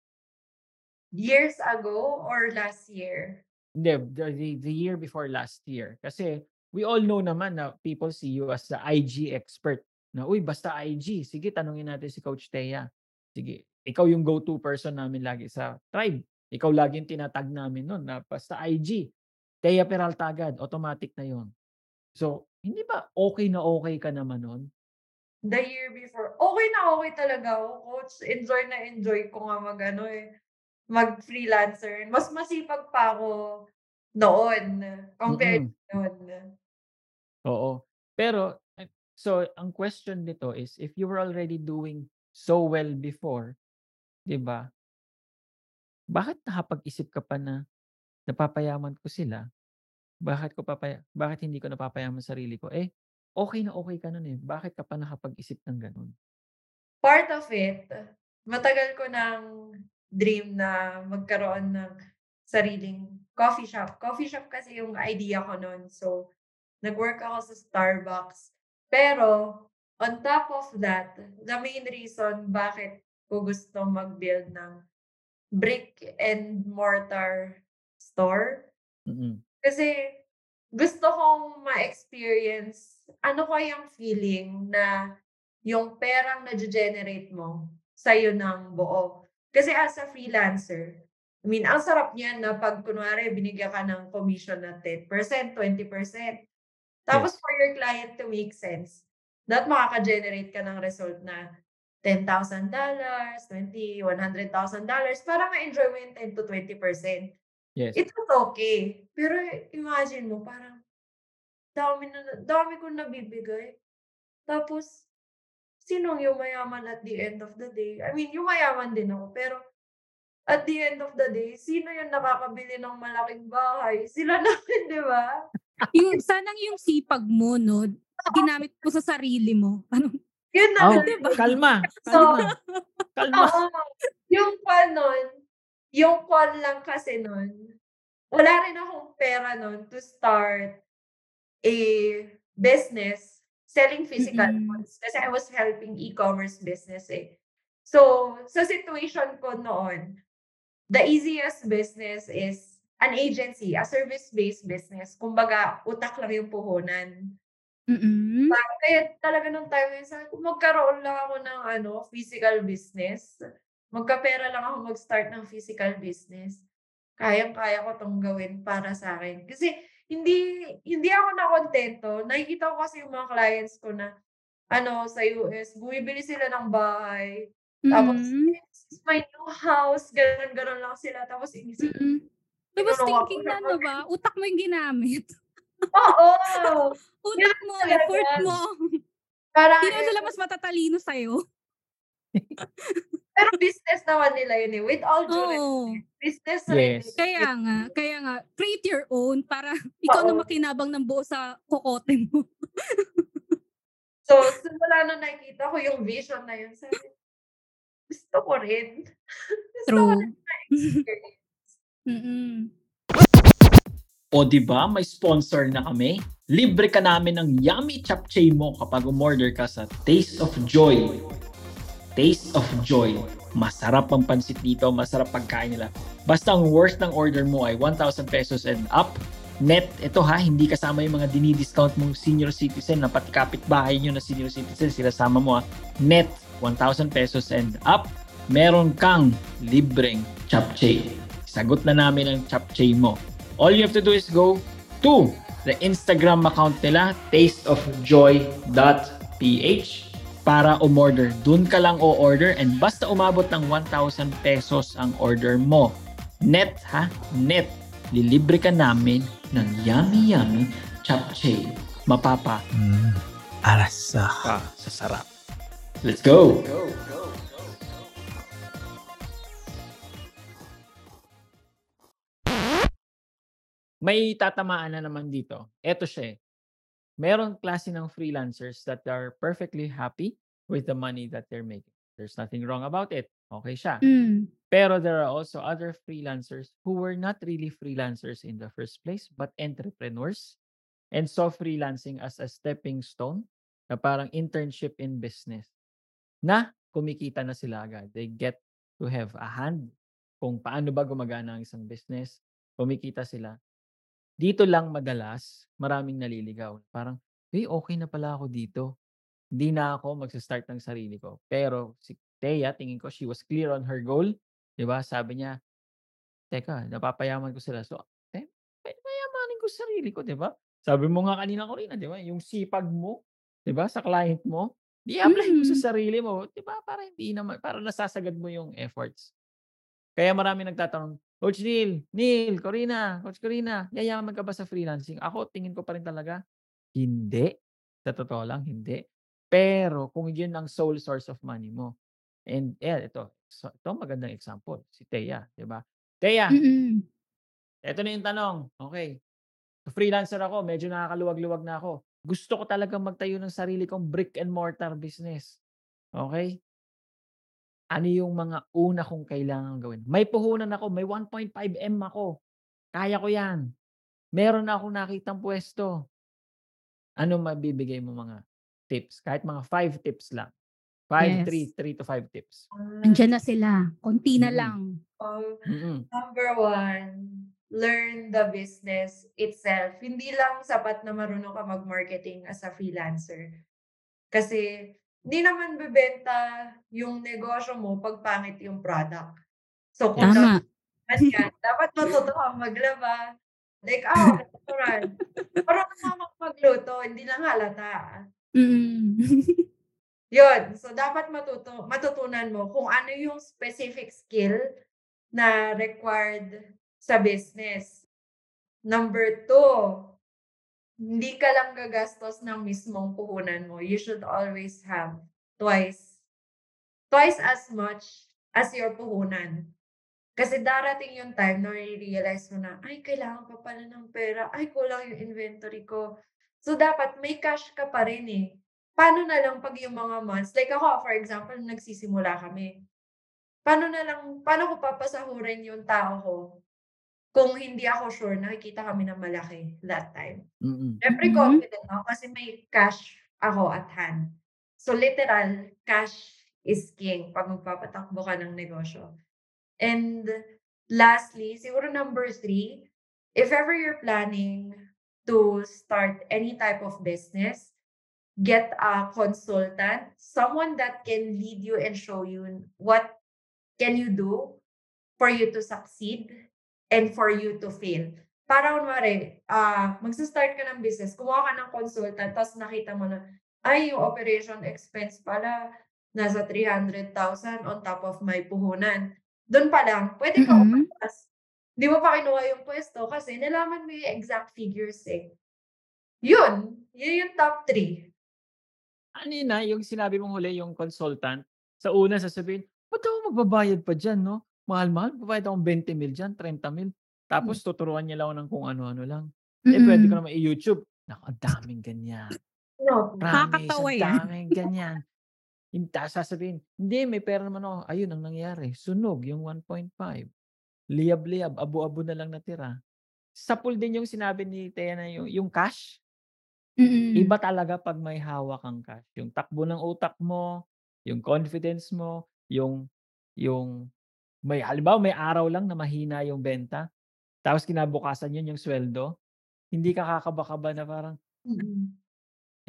E: Years ago or last year?
C: The, the, the year before last year. Kasi we all know naman na people see you as the IG expert. Na, uy, basta IG. Sige, tanungin natin si Coach Thea. Sige, ikaw yung go-to person namin lagi sa tribe. Ikaw lagi yung tinatag namin nun na basta IG. Thea Peralta agad. Automatic na yon. So, hindi ba okay na okay ka naman nun?
E: The year before. Okay na okay talaga ako, coach. Enjoy na enjoy ko nga mag ano eh, mag-freelancer. Mas masipag pa ako noon compared
C: Mm-mm.
E: noon.
C: Oo. Pero, eh, so, ang question dito is, if you were already doing so well before, di ba? Bakit nakapag-isip ka pa na napapayaman ko sila? Bakit ko papaya bakit hindi ko napapayaman sarili ko? Eh, okay na okay ka nun eh. Bakit ka pa nakapag-isip ng ganun?
E: Part of it, matagal ko ng dream na magkaroon ng sariling coffee shop. Coffee shop kasi yung idea ko noon. So, nag-work ako sa Starbucks. Pero, on top of that, the main reason bakit ko gusto mag-build ng brick and mortar store
C: Mm.
E: kasi gusto kong ma-experience ano kayang feeling na yung perang na-generate mo sa'yo ng buo. Kasi as a freelancer, I mean, ang sarap niyan na pag kunwari binigyan ka ng commission na 10%, 20%. Tapos
C: Yes.
E: for your client to make sense, that makaka-generate ka ng result na $10,000, $20,000, $100,000 para ma-enjoy mo yung 10 to 20%.
C: Yes.
E: It was okay. Pero imagine mo, parang dami na, dami kong nabibigay. Tapos, sinong yung mayaman at the end of the day? I mean, yung mayaman din ako, pero at the end of the day, sino yung nakakabili ng malaking bahay? Sila namin, di ba?
D: Yung, sanang yung sipag mo, no, ginamit mo sa sarili mo. Ano?
E: Yun na.
C: Oh,
D: diba?
C: kalma.
E: So,
C: Kalma. Kalma.
E: Oo. Yung call nun, yung call lang kasi nun, wala rin akong pera nun to start a business selling physical
D: Mm-mm.
E: goods. Kasi I was helping e-commerce business eh. So, sa situation ko noon, the easiest business is an agency, a service-based business. Kumbaga, utak lang yung puhunan.
D: Mm-mm.
E: Kaya talaga nung time sabi ko, magkaroon lang ako ng ano, physical business. Magkapera lang ako mag-start ng physical business. Kayang-kaya ko tong gawin para sa akin. Kasi hindi hindi ako nakontento. Nakikita ko kasi yung mga clients ko na ano sa US, bumibili sila ng bahay. Tapos, is my new house. Ganon-ganon lang sila. Tapos, inisip,
D: Mm-mm. Tapos thinking na, ano ba, utak mo yung ginamit.
E: oo!
D: Utak mo, effort mo.
E: Parang,
D: Hindi na sila mas matatalino sa'yo.
E: pero business naman nila yun eh. With all due respect. Business rin.
C: Yes.
D: Kaya nga, kaya nga, create your own para ikaw na
E: Oo.
D: makinabang ng buo sa kokote mo.
E: So, simula nung nakikita ko yung vision na yun, sabi, gusto ko rin. gusto ko rin
D: True.
E: ma-experience.
D: Mm-mm.
C: O di ba may sponsor na kami? Libre ka namin ng yummy chapchay mo kapag umorder ka sa Taste of Joy. Taste of Joy. Masarap ang pansit dito, masarap pagkain nila. Basta ang worth ng order mo ay 1,000 pesos and up. Net, ito ha, hindi kasama yung mga dinidiscount mong senior citizen na pati kapitbahay nyo na senior citizen, sila sama mo ha. Net, 1,000 pesos and up. Meron kang libreng chapchay. Sagot na namin ang chapchay mo. All you have to do is go to the Instagram account nila, tasteofjoy.ph para umorder. Doon ka lang o-order and basta umabot ng 1,000 pesos ang order mo. Net ha? Net. Lilibre ka namin ng yummy yummy chapchay. Mapapa
F: Mm. Arasa.
C: ka sa sarap. Let's go! May tatamaan na naman dito. Ito siya eh. Meron klase ng freelancers that are perfectly happy with the money that they're making. There's nothing wrong about it. Okay siya.
D: Mm.
C: Pero there are also other freelancers who were not really freelancers in the first place, but entrepreneurs and saw freelancing as a stepping stone na parang internship in business na kumikita na sila agad. They get to have a hand kung paano ba gumagana ang isang business. Kumikita sila. Dito lang madalas, maraming naliligaw. Parang, hey, okay na pala ako dito. Hindi na ako magsa-start ng sarili ko. Pero si Thea, tingin ko, she was clear on her goal. 'Di ba? Sabi niya, teka, napapayaman ko sila. So, eh, pa- payamanin ko sa sarili ko, 'di ba? Sabi mo nga kanina ko rin, 'di ba? Yung sipag mo, 'di ba, sa client mo, i-apply mo sa
D: Mm.
C: sarili mo, 'di ba? Para hindi naman para nasasagad mo yung efforts. Kaya marami nagtatanong, Coach Neil, Neil, Corina, Coach Corina, yayaman ka ba sa freelancing? Ako, tingin ko pa rin talaga, hindi. Sa totoo lang, hindi. Pero kung yun ang sole source of money mo. And yeah, ito. So, ito magandang example. Si Thea, di ba?
D: Mm-mm.
C: ito na yung tanong. Okay. Freelancer ako, medyo nakakaluwag-luwag na ako. Gusto ko talagang magtayo ng sarili kong brick and mortar business. Okay? Ano yung mga una kong kailangan gawin? May puhunan ako, may 1.5M ako. Kaya ko yan. Meron na akong nakitang pwesto. Ano mabibigay mo mga tips? Kahit mga 5 tips lang. 5,
D: Yes.
C: 3, 3 to 5 tips.
D: Andyan na sila. Konti na
C: Mm.
D: lang.
E: Um. Number one, learn the business itself. Hindi lang sapat na marunong ka mag-marketing as a freelancer. Kasi hindi naman bebenta yung negosyo mo pag pangit yung product. So kung
D: Tama.
E: yan, dapat matuto kang maglaba. Like, ah, restaurant. Parang naman magluto, hindi lang halata.
D: Mm.
E: Yun. So, dapat matuto matutunan mo kung ano yung specific skill na required sa business. Number two, hindi ka lang gagastos ng mismong puhunan mo. You should always have twice twice as much as your puhunan. Kasi darating yung time na realize mo na, ay, kailangan pa pala ng pera. Ay, kulang yung inventory ko. So, dapat may cash ka pa rin eh. Paano na lang pag yung mga months, like ako, for example, nagsisimula kami. Paano na lang, paano ko papasahurin yung tao ko kung hindi ako sure nakikita kami ng malaki that time.
C: Mm.
E: Siyempre
D: Mhm.
E: confident ako kasi may cash ako at hand. So literal, cash is king pag magpapatakbo ka ng negosyo. And lastly, siguro number three, if ever you're planning to start any type of business, get a consultant, someone that can lead you and show you what can you do for you to succeed and for you to fail. Para kunwari, ah magsa-start ka ng business, kumuha ka ng consultant, tapos nakita mo na, ay, yung operation expense pala, nasa 300,000 on top of my puhunan. Doon pa lang, pwede ka
D: Mm-mm.
E: umatras. Hindi mo pa kinuha yung pwesto kasi nalaman mo yung exact figures eh. Yun, yun yung top 3.
C: Ano yun na, yung sinabi mong huli, yung consultant, sa una sasabihin, ba't ako magbabayad pa dyan, no? Mahal-mahal, babayad akong 20 mil dyan, 30 mil. Tapos tuturuan niya lang ako ng kung ano-ano lang. Eh, pwede ko
D: Mm-mm.
C: naman i-YouTube. Naku, ang daming ganyan.
E: No.
C: Promise, ang daming ganyan. Tapos sasabihin, hindi, may pera naman ako. Ayun ang nangyari. Sunog, yung 1.5. Liyab-liyab, abo-abo na lang natira. Sa pool din yung sinabi ni Tea na yung, yung cash.
D: Mm-mm.
C: Iba talaga pag may hawak kang cash. Yung takbo ng utak mo, yung confidence mo, yung yung may halimbawa may araw lang na mahina yung benta. Tapos kinabukasan yun yung sweldo. Hindi ka kakaba-kaba na parang
E: Mm.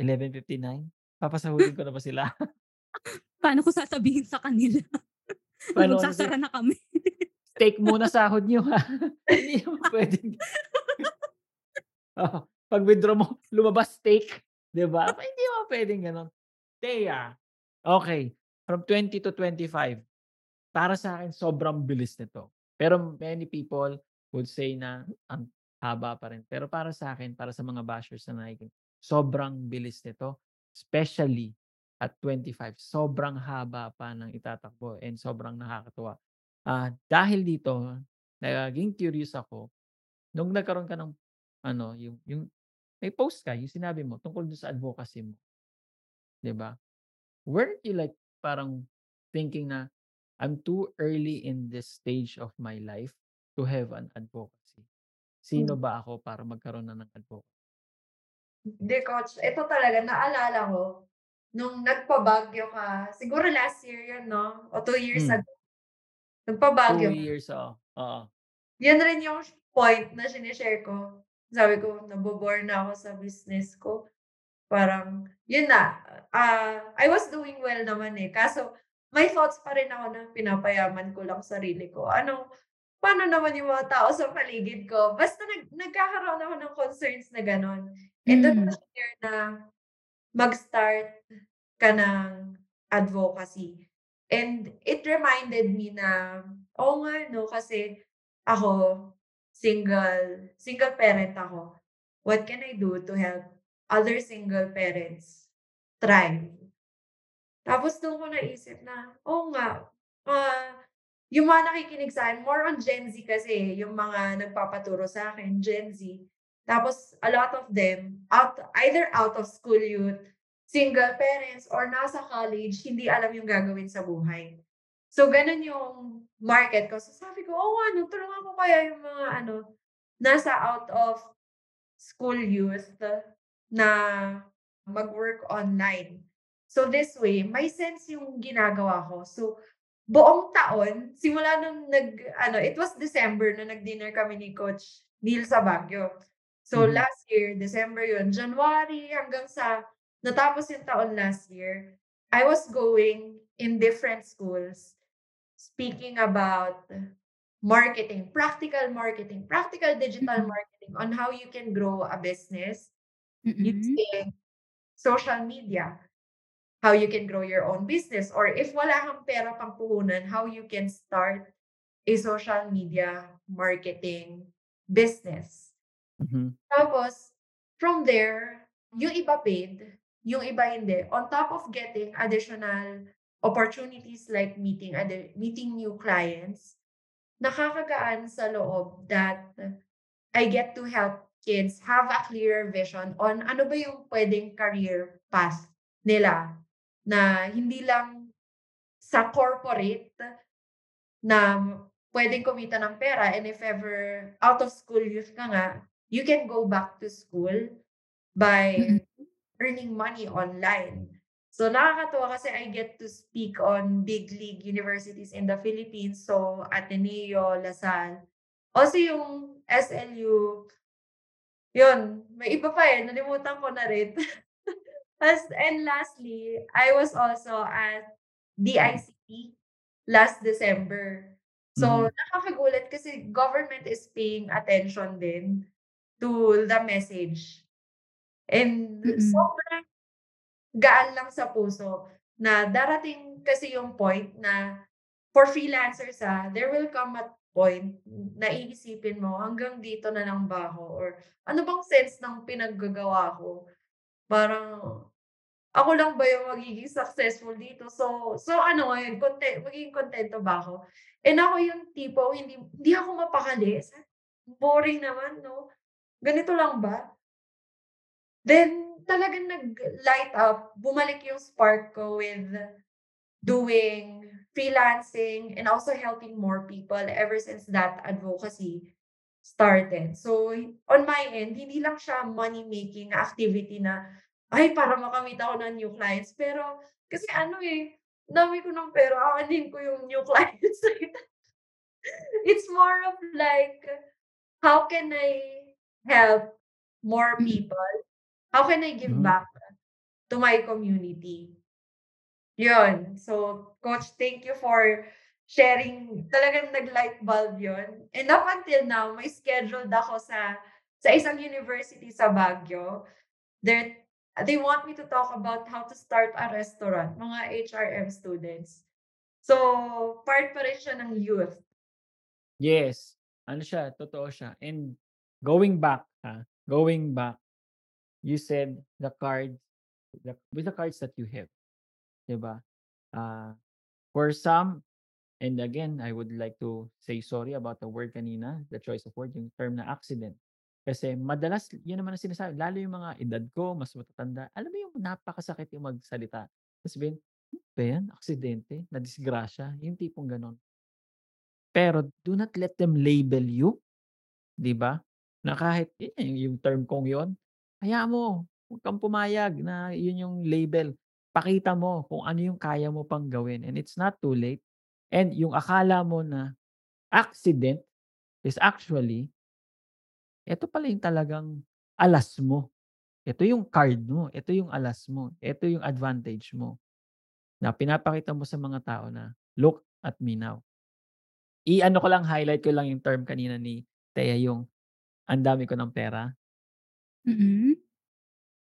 C: 11.59. Papasahurin ko na ba sila?
D: Paano ko sasabihin sa kanila?
C: Paano ko
D: Magsasara na kami.
C: Steak muna sahod nyo ha. Hindi naman pwedeng. oh, pag withdraw mo, lumabas steak. Di ba? Hindi naman pwedeng ganun. Thea, okay. From 20 to 25. Para sa akin, sobrang bilis nito. Pero many people would say na ang haba pa rin. Pero para sa akin, para sa mga bashers na nakikinig, sobrang bilis nito. Especially at 25. Sobrang haba pa ng itatakbo and sobrang nakakatuwa. Ah, dahil dito, naging curious ako nung nagkaroon ka ng ano, yung yung may post ka, yung sinabi mo tungkol sa advocacy mo. ba? Weren't you like parang thinking na I'm too early in this stage of my life to have an advocacy. Sino
E: Hmm.
C: ba ako para magkaroon na ng advocacy?
E: Hindi, coach. Ito talaga, naalala ko, nung nagpabagyo ka, siguro last year yun, no? O two years
C: Hmm.
E: ago. Nagpabagyo
C: Two years, oo. Oo.
E: Yan rin yung point na sinishare ko. Sabi ko, nabobore na ako sa business ko. Parang, yun na. ah I was doing well naman eh. Kaso, may thoughts pa rin ako na pinapayaman ko lang sarili ko. Ano, paano naman yung mga tao sa paligid ko? Basta nag, nagkakaroon ako ng concerns na gano'n. And doon
D: Mm.
E: ko share na mag-start ka ng advocacy. And it reminded me na, oo nga, no, kasi ako, single, single parent ako. What can I do to help other single parents thrive? Tapos doon ko naisip na, oo nga, ah, yung mga nakikinig sa akin, more on Gen Z kasi, yung mga nagpapaturo sa akin, Gen Z. Tapos a lot of them, out, either out of school youth, single parents, or nasa college, hindi alam yung gagawin sa buhay. So, ganun yung market ko. So, sabi ko, oh, ano, tulungan ko kaya yung mga, ano, nasa out of school youth na mag-work online. So, this way, may sense yung ginagawa ko. So, buong taon, simula nung nag, ano, it was December na nag-dinner kami ni Coach Neil sa Baguio. So,
C: Mhm.
E: last year, December yun, January hanggang sa natapos yung taon last year, I was going in different schools speaking about marketing, practical marketing, practical digital
D: Mm-mm.
E: marketing on how you can grow a business
D: Mm-mm.
E: using social media. How you can grow your own business or if wala kang pera pang puhunan, how you can start a social media marketing business.
C: Mhm.
E: Tapos, from there, yung iba paid, yung iba hindi. On top of getting additional opportunities like meeting other, meeting new clients, nakakagaan sa loob that I get to help kids have a clearer vision on ano ba yung pwedeng career path nila na hindi lang sa corporate na pwedeng kumita ng pera and if ever out of school youth ka nga, you can go back to school by earning money online. So nakakatuwa kasi I get to speak on big league universities in the Philippines. So Ateneo, LaSalle. Also yung SLU, yun, may iba pa eh, nalimutan ko na rin. As, and lastly, I was also at DICT last December. So,
C: Mhm.
E: nakakagulat kasi government is paying attention din to the message. And
D: Mm.
E: sobrang gaan lang sa puso na darating kasi yung point na for freelancers ah, there will come a point na iisipin mo hanggang dito na lang ba ako or ano bang sense ng pinaggagawa ko? Parang ako lang ba yung magiging successful dito? So, so ano ngayon, content, magiging kontento ba ako? And ako yung tipo, hindi, hindi ako mapakali. Boring naman, no? Ganito lang ba? Then, talagang nag-light up, bumalik yung spark ko with doing freelancing and also helping more people ever since that advocacy started. So, on my end, hindi lang siya money-making activity na, ay, para makamit ako ng new clients. Pero, kasi ano eh, dami ko ng pera, aanin ko yung new clients. It's more of like, how can I help more people? How can I give
C: Mhm.
E: back to my community? Yun. So, Coach, thank you for sharing. Talagang nag-light bulb yun. And up until now, may scheduled ako sa sa isang university sa Baguio. They're, they want me to talk about how to start a restaurant, mga HRM students. So, part pa rin siya ng youth.
C: Yes. Ano siya, totoo siya. And going back, ha, going back, you said the cards, the, with the cards that you have, diba? Uh, for some, and again, I would like to say sorry about the word kanina, the choice of word, yung term na accident. Kasi madalas, yun naman ang sinasabi, lalo yung mga edad ko, mas matatanda, alam mo yung napakasakit yung magsalita. Tapos sabihin, "Ano ba yan? Aksidente, na disgrasya, yung tipong ganon. Pero do not let them label you, 'di ba? Na kahit yun yung term kong yon, hayaan mo, huwag kang pumayag na yun yung label. Pakita mo kung ano yung kaya mo pang gawin and it's not too late. And yung akala mo na accident is actually ito pala yung talagang alas mo. Ito yung card mo, ito yung alas mo, ito yung advantage mo. Na pinapakita mo sa mga tao na, look at me now. I-ano ko lang, highlight ko lang yung term kanina ni Thea, yung ang dami ko ng pera.
D: Mm.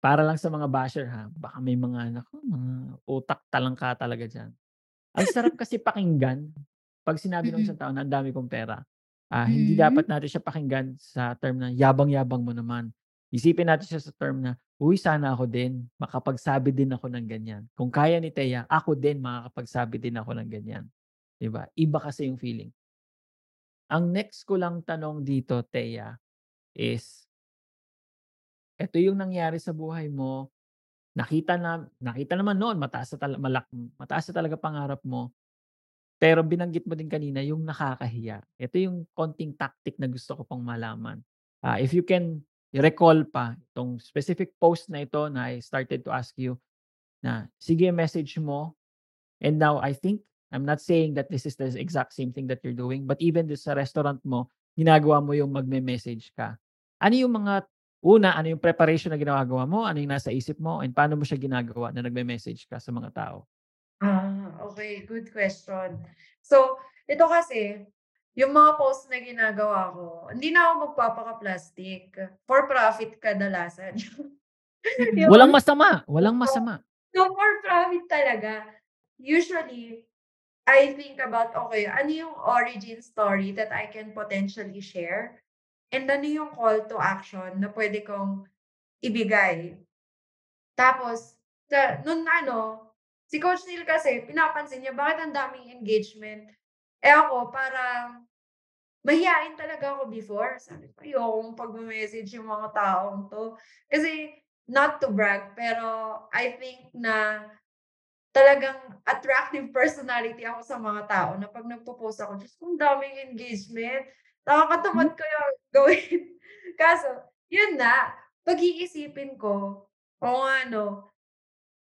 C: Para lang sa mga basher ha, baka may mga naku, mga utak talangka talaga diyan. Ang sarap kasi pakinggan pag sinabi ng isang tao na ang dami kong pera. Ah, hindi dapat natin siya pakinggan sa term na yabang-yabang mo naman. Isipin natin siya sa term na, uy, sana ako din, makapagsabi din ako ng ganyan. Kung kaya ni Thea, ako din makakapagsabi din ako ng ganyan. 'Di ba? Iba kasi yung feeling. Ang next ko lang tanong dito, Thea, is eto yung nangyari sa buhay mo, nakita na nakita naman noon mataas na tala malak mataas na talaga pangarap mo. Pero binanggit mo din kanina yung nakakahiya. Ito yung konting tactic na gusto ko pang malaman. Ah, if you can recall pa itong specific post na ito na I started to ask you na sige message mo and now I think I'm not saying that this is the exact same thing that you're doing but even sa restaurant mo ginagawa mo yung magme-message ka. Ano yung mga una, ano yung preparation na ginagawa mo, ano yung nasa isip mo, and paano mo siya ginagawa na nagme-message ka sa mga tao?
E: Ah, okay. Good question. So, ito kasi, yung mga post na ginagawa ko, hindi na ako magpapaka-plastic. For profit kadalasan. Yung-
C: Walang masama, walang masama.
E: So, for profit talaga. Usually, I think about, okay, ano yung origin story that I can potentially share? And ano yung call to action na pwede kong ibigay? Tapos, sa, nun ano, si Coach Neil kasi, pinapansin niya, bakit ang daming engagement? Eh ako, parang, mahihain talaga ako before. Sabi ko, ayokong pag-message yung mga taong to. Kasi, not to brag, pero I think na talagang attractive personality ako sa mga tao na pag nagpo-post ako, Diyos kung daming engagement, nakakatamad ko yung gawin. Kaso, yun na, pag-iisipin ko, o ano,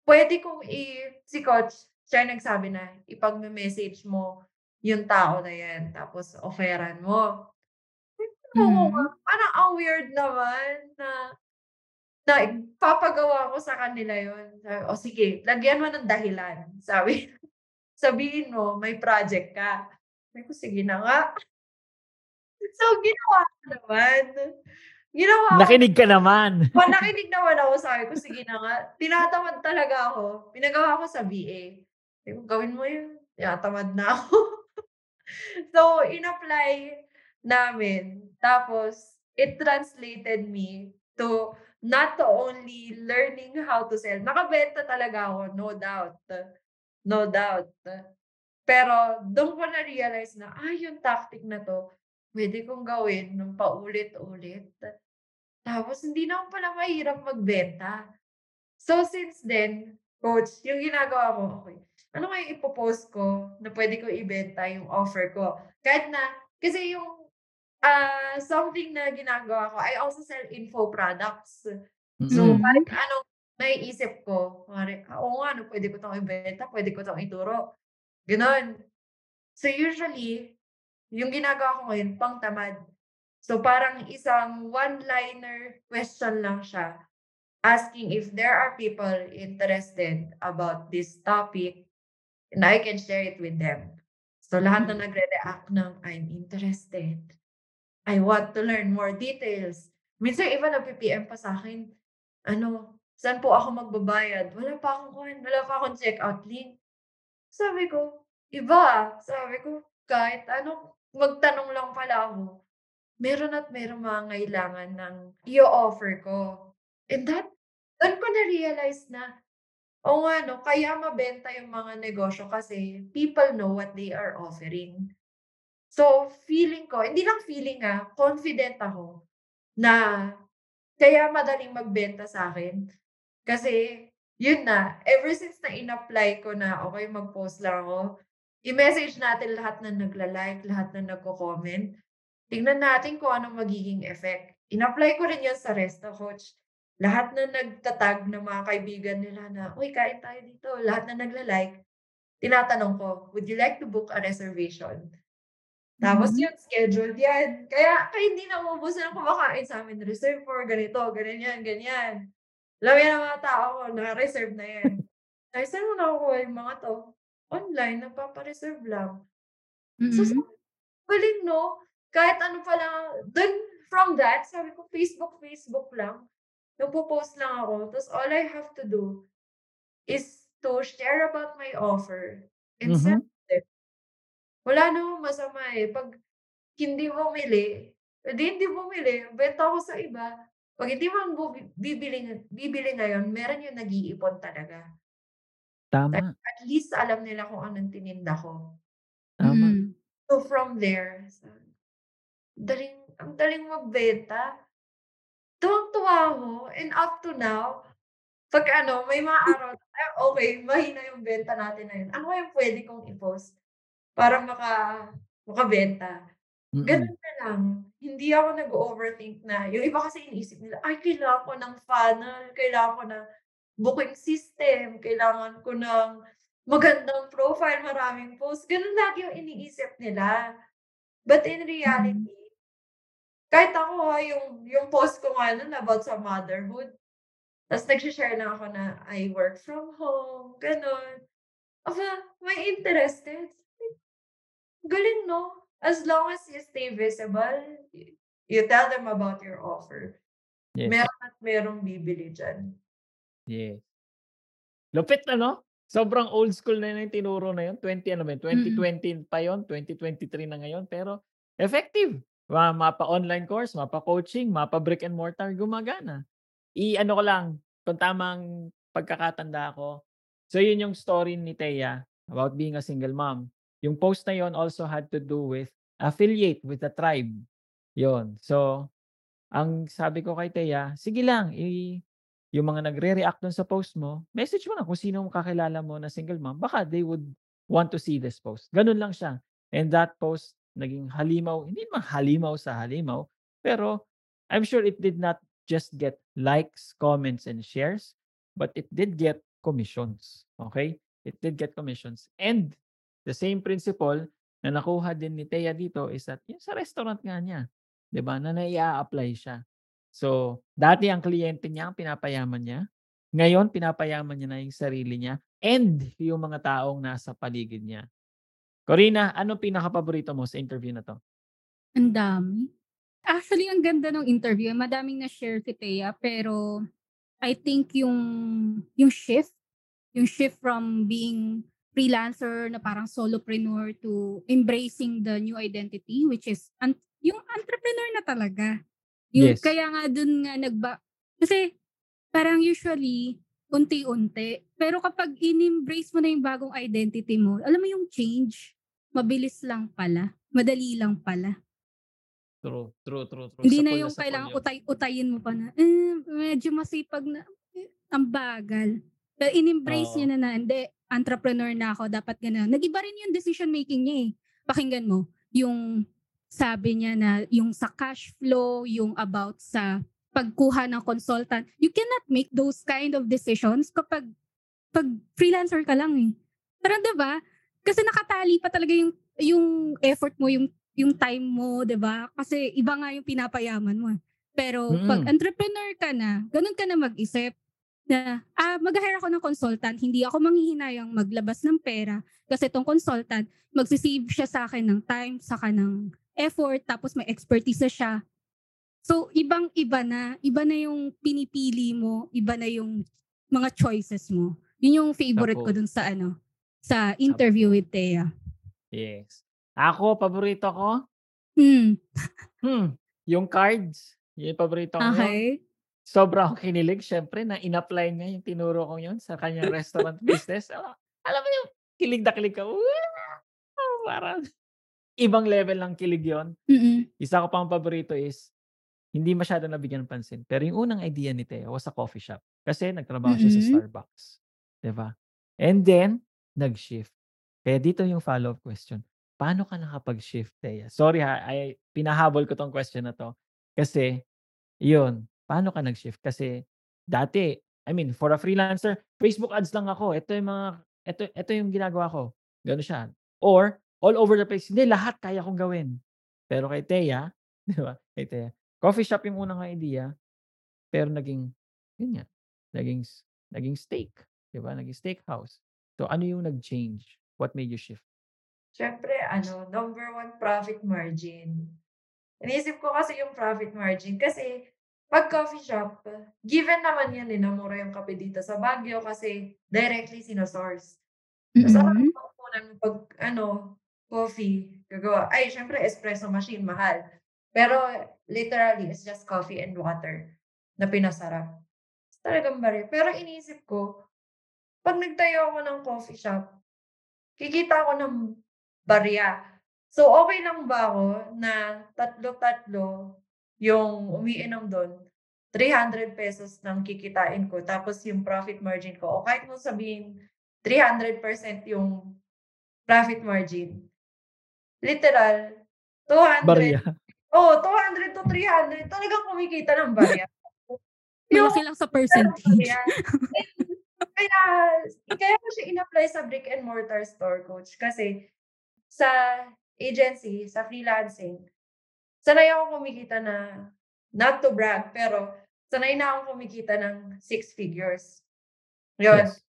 E: pwede kong i, si coach, siya nagsabi na, ipag-message mo yung tao na yan, tapos offeran mo. Oo,
D: Mhm.
E: parang ang weird naman na na papagawa ko sa kanila yun. Sabi, o sige, lagyan mo ng dahilan. Sabi, sabihin mo, may project ka. Sabi ko, sige na nga. So, ginawa ko naman. Ginawa ko.
C: Nakinig ka naman.
E: Oh, nakinig naman ako. Sabi ko, sige na nga. Tinatamad talaga ako. Pinagawa ko sa BA. Sabi ko, gawin mo yun. Tinatamad na ako. so, in-apply namin. Tapos, it translated me to not only learning how to sell. Nakabenta talaga ako, no doubt. No doubt. Pero, doon ko na-realize na, ah, yung tactic na to, pwede kong gawin ng paulit-ulit. Tapos, hindi naman pala mahirap magbenta. So, since then, coach, yung ginagawa ko, okay, ano kaya ipopost ko na pwede ko ibenta yung offer ko? Kahit na, kasi yung ah something na ginagawa ko, I also sell info products. So,
C: Mm-mm.
E: kahit anong naiisip ko, "Ah, oo nga, no, pwede ko itong ibenta, pwede ko itong ituro. Ganon. So, usually, yung ginagawa ko ngayon, pang tamad. So, parang isang one-liner question lang siya, asking if there are people interested about this topic and I can share it with them. So, lahat na nagre-react ng, I'm interested. I want to learn more details. Minsan iba nag-PM pa sa akin, ano, saan po ako magbabayad? Wala pa akong coin, wala pa akong checkout link. Sabi ko, iba. Sabi ko, kahit ano, magtanong lang pala ako. Meron at meron mga kailangan ng i-offer ko. And that, doon ko na-realize na, o nga no, kaya mabenta yung mga negosyo kasi people know what they are offering. So, feeling ko, hindi lang feeling ah, confident ako na kaya madaling magbenta sa akin. Kasi, yun na, ever since na in-apply ko na, okay, mag-post lang ako, i-message natin lahat na nagla-like, lahat na nagko-comment. Tingnan natin kung anong magiging effect. In-apply ko rin yan sa Resta Coach. Lahat na nagtatag ng mga kaibigan nila na, uy, kain tayo dito. Lahat na nagla-like, tinatanong ko, would you like to book a reservation? Tapos
D: Mhm.
E: yun, scheduled yan. Kaya, kaya hindi na umubusan ng kumakain sa amin. Reserve for ganito, ganyan, ganyan. Alam yan ang mga tao ko, naka-reserve na yan. Ay, saan mo nakukuha yung mga to? Online, nagpapareserve lang. So,
D: Mhm.
E: sabi ko, galing no? Kahit ano pala, dun, from that, sabi ko, Facebook, Facebook lang. Nagpo-post lang ako. Tapos all I have to do is to share about my offer and
C: Mhm.
E: send it. Wala namang masama eh. Pag hindi bumili, edi hindi bumili, benta ko sa iba. Pag hindi mo bubi- bibili, bibili ngayon, meron yung nag-iipon talaga.
C: Tama.
E: At least alam nila kung anong tininda ko.
C: Tama.
D: Mhm.
E: So from there, daling, ang daling magbenta. Tuwang-tuwa ako. And up to now, pag ano, may mga araw, na, "Ah, okay, mahina yung benta natin na yun. Ano yung pwede kong i-post para maka, makabenta? Ganun na lang. Hindi ako nag-overthink na. Yung iba kasi iniisip nila, ay, kailangan ko ng funnel, kailangan ko ng booking system, kailangan ko ng magandang profile, maraming post. Ganun lagi yung iniisip nila. But in reality, kahit ako ha, yung, yung post ko nga nun about sa motherhood, tapos nag-share na ako na I work from home, ganun. Aba, may interested. Galing, no? As long as you stay visible, you tell them about your offer.
C: Yes.
E: Meron at merong bibili dyan.
C: Yes. Lupit ano? Sobrang old school na yun yung tinuro na yun. 20 ano ba yun? 2020 pa yun. 2023 na ngayon. Pero effective. Ma mapa online course, mapa coaching, mapa brick and mortar, gumagana. I-ano ko lang, kung tamang pagkakatanda ko. So yun yung story ni Thea about being a single mom. Yung post na yun also had to do with affiliate with the tribe. Yun. So, ang sabi ko kay Thea, sige lang, i yung mga nagre-react dun sa post mo, message mo na kung sino kakilala mo na single mom. Baka they would want to see this post. Ganun lang siya. And that post naging halimaw, hindi naman halimaw sa halimaw, pero I'm sure it did not just get likes, comments, and shares, but it did get commissions. Okay? It did get commissions. And the same principle na nakuha din ni Thea dito is that yung sa restaurant nga niya, 'di ba, na nai-a-apply siya. So, dati ang kliyente niya ang pinapayaman niya. Ngayon, pinapayaman niya na yung sarili niya and yung mga taong nasa paligid niya. Corina, ano pinaka-paborito mo sa interview na 'to?
D: Ang dami. Actually, ang ganda ng interview. Madaming na-share si Thea, pero I think yung yung shift, yung shift from being freelancer na parang solopreneur to embracing the new identity which is an yung entrepreneur na talaga. Yung
C: Yes.
D: kaya nga dun nga nagba kasi parang usually unti-unti. Pero kapag in-embrace mo na yung bagong identity mo, alam mo yung change, mabilis lang pala. Madali lang pala.
C: True, true, true, true.
D: Hindi na yung kailangan utay-utayin mo pa na, eh, medyo masipag na, eh, ang bagal. Pero in-embrace
C: Oo.
D: niya na na, hindi, entrepreneur na ako, dapat gano'n. Nag-iba rin yung decision making niya eh. Pakinggan mo, yung sabi niya na yung sa cash flow, yung about sa pagkuha ng consultant, you cannot make those kind of decisions kapag pag freelancer ka lang eh. Pero 'di ba? Kasi nakatali pa talaga yung yung effort mo, yung yung time mo, 'di ba? Kasi iba nga yung pinapayaman mo. eh. Pero pag
C: Mm.
D: entrepreneur ka na, ganun ka na mag-isip na ah mag-hire ako ng consultant, hindi ako manghihinayang maglabas ng pera kasi tong consultant magsisave siya sa akin ng time, saka ng effort, tapos may expertise siya. So, ibang-iba na. Iba na yung pinipili mo. Iba na yung mga choices mo. Yun yung favorite ko
C: Sapul.
D: dun sa ano, sa interview with Thea.
C: Yes. Ako, paborito ko,
D: Hmm.
C: hmm, yung cards. Yung paborito ko yun.
D: Okay.
C: Sobra akong kinilig, syempre, na in-apply niya yung tinuro ko yun sa kanyang restaurant business. Alam, alam mo yung kilig na kilig ka. Parang ibang level ng kilig yon.
D: Mm-mm.
C: Isa ko pang paborito is, hindi masyado nabigyan ng pansin. Pero yung unang idea ni Teo was a coffee shop. Kasi nagtrabaho siya sa
D: Mm-mm.
C: Starbucks. ba? And then, nag-shift. Kaya dito yung follow-up question. Paano ka nakapag-shift, Thea? Sorry ha, ay, pinahabol ko tong question na to. Kasi, yun, paano ka nag-shift? Kasi, dati, I mean, for a freelancer, Facebook ads lang ako. Ito yung mga, ito, ito yung ginagawa ko. Gano'n siya. Or, all over the place. Hindi, lahat kaya kong gawin. Pero kay Thea, di ba? Kay Thea, coffee shop yung unang idea, pero naging, yun nga, naging, naging steak. Di ba? Naging steakhouse. So, ano yung nag-change? What made you shift?
E: Siyempre, ano, number one, profit margin. Inisip ko kasi yung profit margin kasi pag coffee shop, given naman yan eh, na mura yung kape dito sa Baguio kasi directly sinosource. Alam
D: Mm-mm.
E: mo po ng pag, ano, coffee, gagawa. Ay, syempre, espresso machine, mahal. Pero, literally, it's just coffee and water na pinasarap. Talagang bari. Pero inisip ko, pag nagtayo ako ng coffee shop, kikita ako ng barya. So, okay lang ba ako na tatlo-tatlo yung umiinom doon, 300 pesos ng kikitain ko, tapos yung profit margin ko, o kahit mo sabihin 300% yung profit margin. Literal, 200.
C: Barya.
E: Oh, 200 to 300. Talagang kumikita ng barya.
D: Malaki lang sa percentage.
E: kaya, kaya ko siya in-apply sa brick and mortar store, coach. Kasi sa agency, sa freelancing, sanay ako kumikita na, not to brag, pero sanay na akong kumikita ng six figures. Yun.
C: Yes.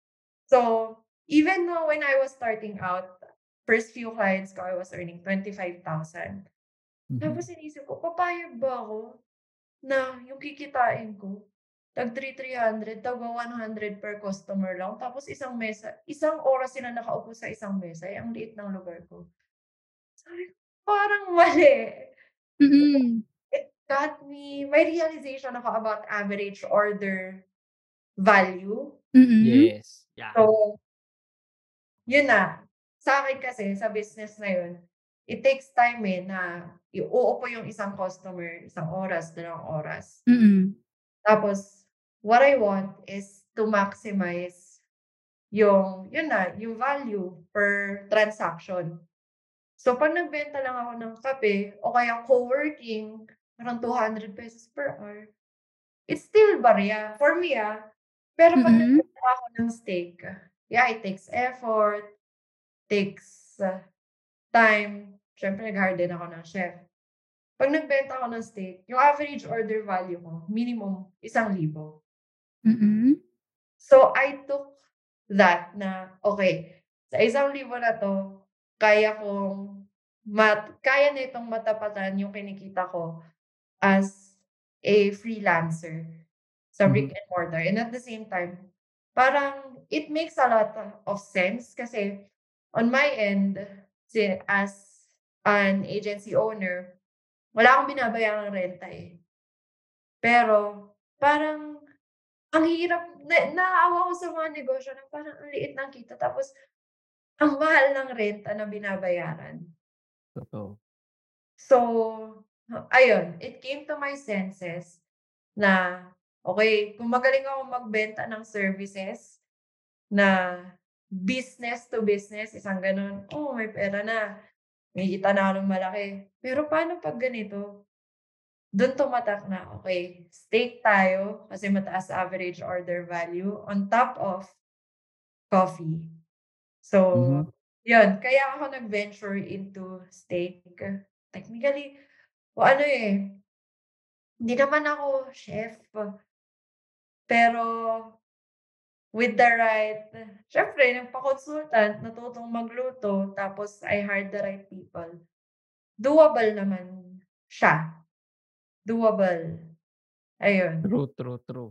E: So, even though when I was starting out, first few clients ko, I was earning 25,000. Tapos inisip ko, papayag ba ako na yung kikitain ko tag 3,300, tag 100 per customer lang. Tapos isang mesa, isang oras sila nakaupo sa isang mesa. Eh, ang liit ng lugar ko. Sabi ko, parang mali.
D: Mm.
E: It got me, may realization ako about average order value.
D: Mm.
C: Yes. Yeah.
E: So, yun na. Sa akin kasi, sa business na yun, it takes time eh na iuupo yung isang customer, isang oras, dalawang oras.
D: Mm.
E: Tapos, what I want is to maximize yung, yun na, yung value per transaction. So, pag nagbenta lang ako ng kape o kaya co-working, parang 200 pesos per hour, it's still barya. For me, ah. Pero pag
D: Mm-mm.
E: nagbenta ako ng steak, yeah, it takes effort, takes uh, time. Siyempre, nag-hard din ako ng chef. Pag nagbenta ako ng steak, yung average order value ko, minimum, isang libo.
D: Mm.
E: So, I took that na, okay, sa isang libo na to, kaya kong, mat, kaya na itong matapatan yung kinikita ko as a freelancer sa brick and mortar. And at the same time, parang it makes a lot of sense kasi on my end, as an agency owner, wala akong binabayang renta eh. Pero, parang, ang hirap, na, naawa ko sa mga negosyo na parang ang liit ng kita. Tapos, ang mahal ng renta na binabayaran.
C: Totoo.
E: So, ayun, it came to my senses na, okay, kung magaling ako magbenta ng services na business to business, isang ganun, oh, may pera na. May kita na ng malaki. Pero paano pag ganito? Doon tumatak na, okay, steak tayo kasi mataas average order value on top of coffee. So,
C: Mhm.
E: yun, kaya ako nag-venture into steak. Technically, o ano eh, hindi naman ako chef. Pero, with the right, syempre, nagpa-consultant, natutong magluto, tapos I hired the right people. Doable naman siya. Doable. Ayun.
C: True, true, true.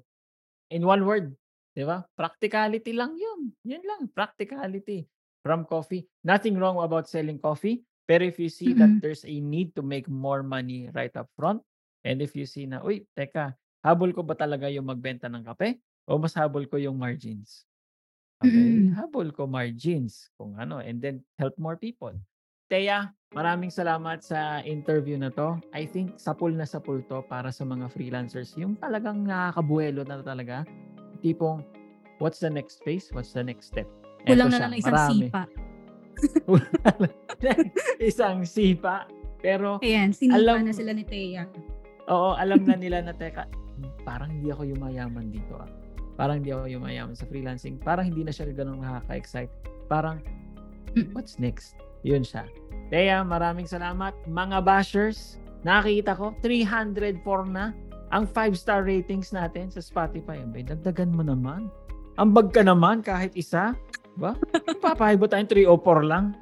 C: In one word, di ba? Practicality lang yun. Yun lang, practicality. From coffee. Nothing wrong about selling coffee. Pero if you see that
D: Mm.
C: there's a need to make more money right up front, and if you see na, uy, teka, habol ko ba talaga yung magbenta ng kape? O mas habol ko yung margins? Okay,
D: Mm.
C: habol ko margins kung ano, and then help more people. Teya, maraming salamat sa interview na to. I think sapul na sapul to para sa mga freelancers. Yung talagang nakakabuelo na talaga. Tipong, what's the next phase? What's the next step? Eto
D: Kulang na
C: siya,
D: lang ng isang
C: marami.
D: sipa.
C: isang sipa. Pero,
D: Ayan, sinipa
C: Alam-
D: na sila ni Thea.
C: oo, alam na nila na, teka, parang hindi ako yumayaman dito ah. Parang hindi ako yumayaman sa freelancing. Parang hindi na siya ganun nakaka-excite. Parang,
D: Mm.
C: what's next? Yun siya. Teya, maraming salamat. Mga bashers, nakikita ko, 304 na ang 5-star ratings natin sa Spotify. Abay, dagdagan mo naman. Ambag ka naman kahit isa. Ba? Papahibo tayong 3 o 4 lang.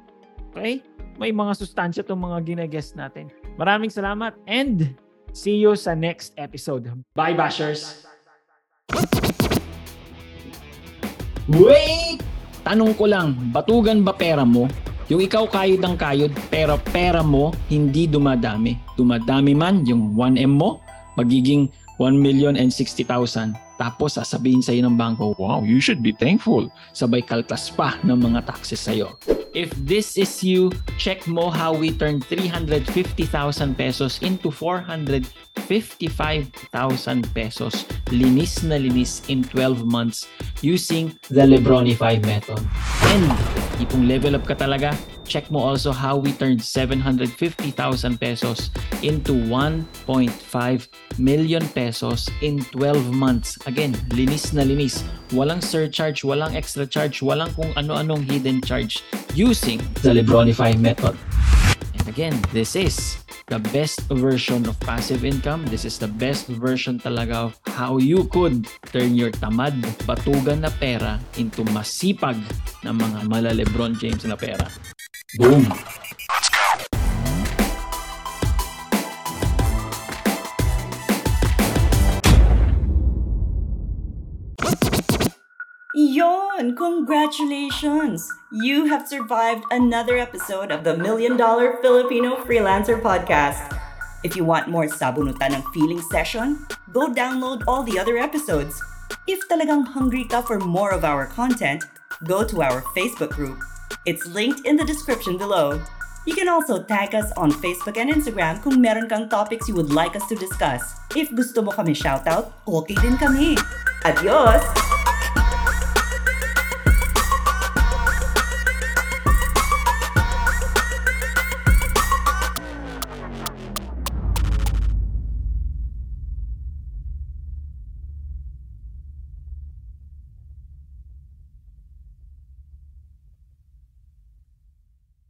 C: Okay? May mga sustansya itong mga ginagest natin. Maraming salamat and see you sa next episode. Bye, bashers!
G: Wait! Tanong ko lang, batugan ba pera mo? Yung ikaw kayod ng kayod, pero pera mo hindi dumadami. Dumadami man yung 1M mo, magiging 1 million and 60,000. Tapos sasabihin sa'yo ng bangko, wow, you should be thankful. Sabay kaltas pa ng mga taxes sa'yo. If this is you, check mo how we turned 350,000 pesos into 455,000 pesos. Linis na linis in 12 months using the Lebronify method. And ipong level up ka talaga, check mo also how we turned 750,000 pesos into 1.5 million pesos in 12 months. Again, linis na linis. Walang surcharge, walang extra charge, walang kung ano-anong hidden charge using the Lebronify method. And again, this is the best version of passive income. This is the best version talaga of how you could turn your tamad, batugan na pera into masipag na mga mala Lebron James na pera. Boom!
A: Yon! Congratulations! You have survived another episode of the Million Dollar Filipino Freelancer Podcast. If you want more sabunutan ng feeling session, go download all the other episodes. If talagang hungry ka for more of our content, go to our Facebook group. It's linked in the description below. You can also tag us on Facebook and Instagram kung meron kang topics you would like us to discuss. If gusto mo kami shoutout, okay din kami. Adios!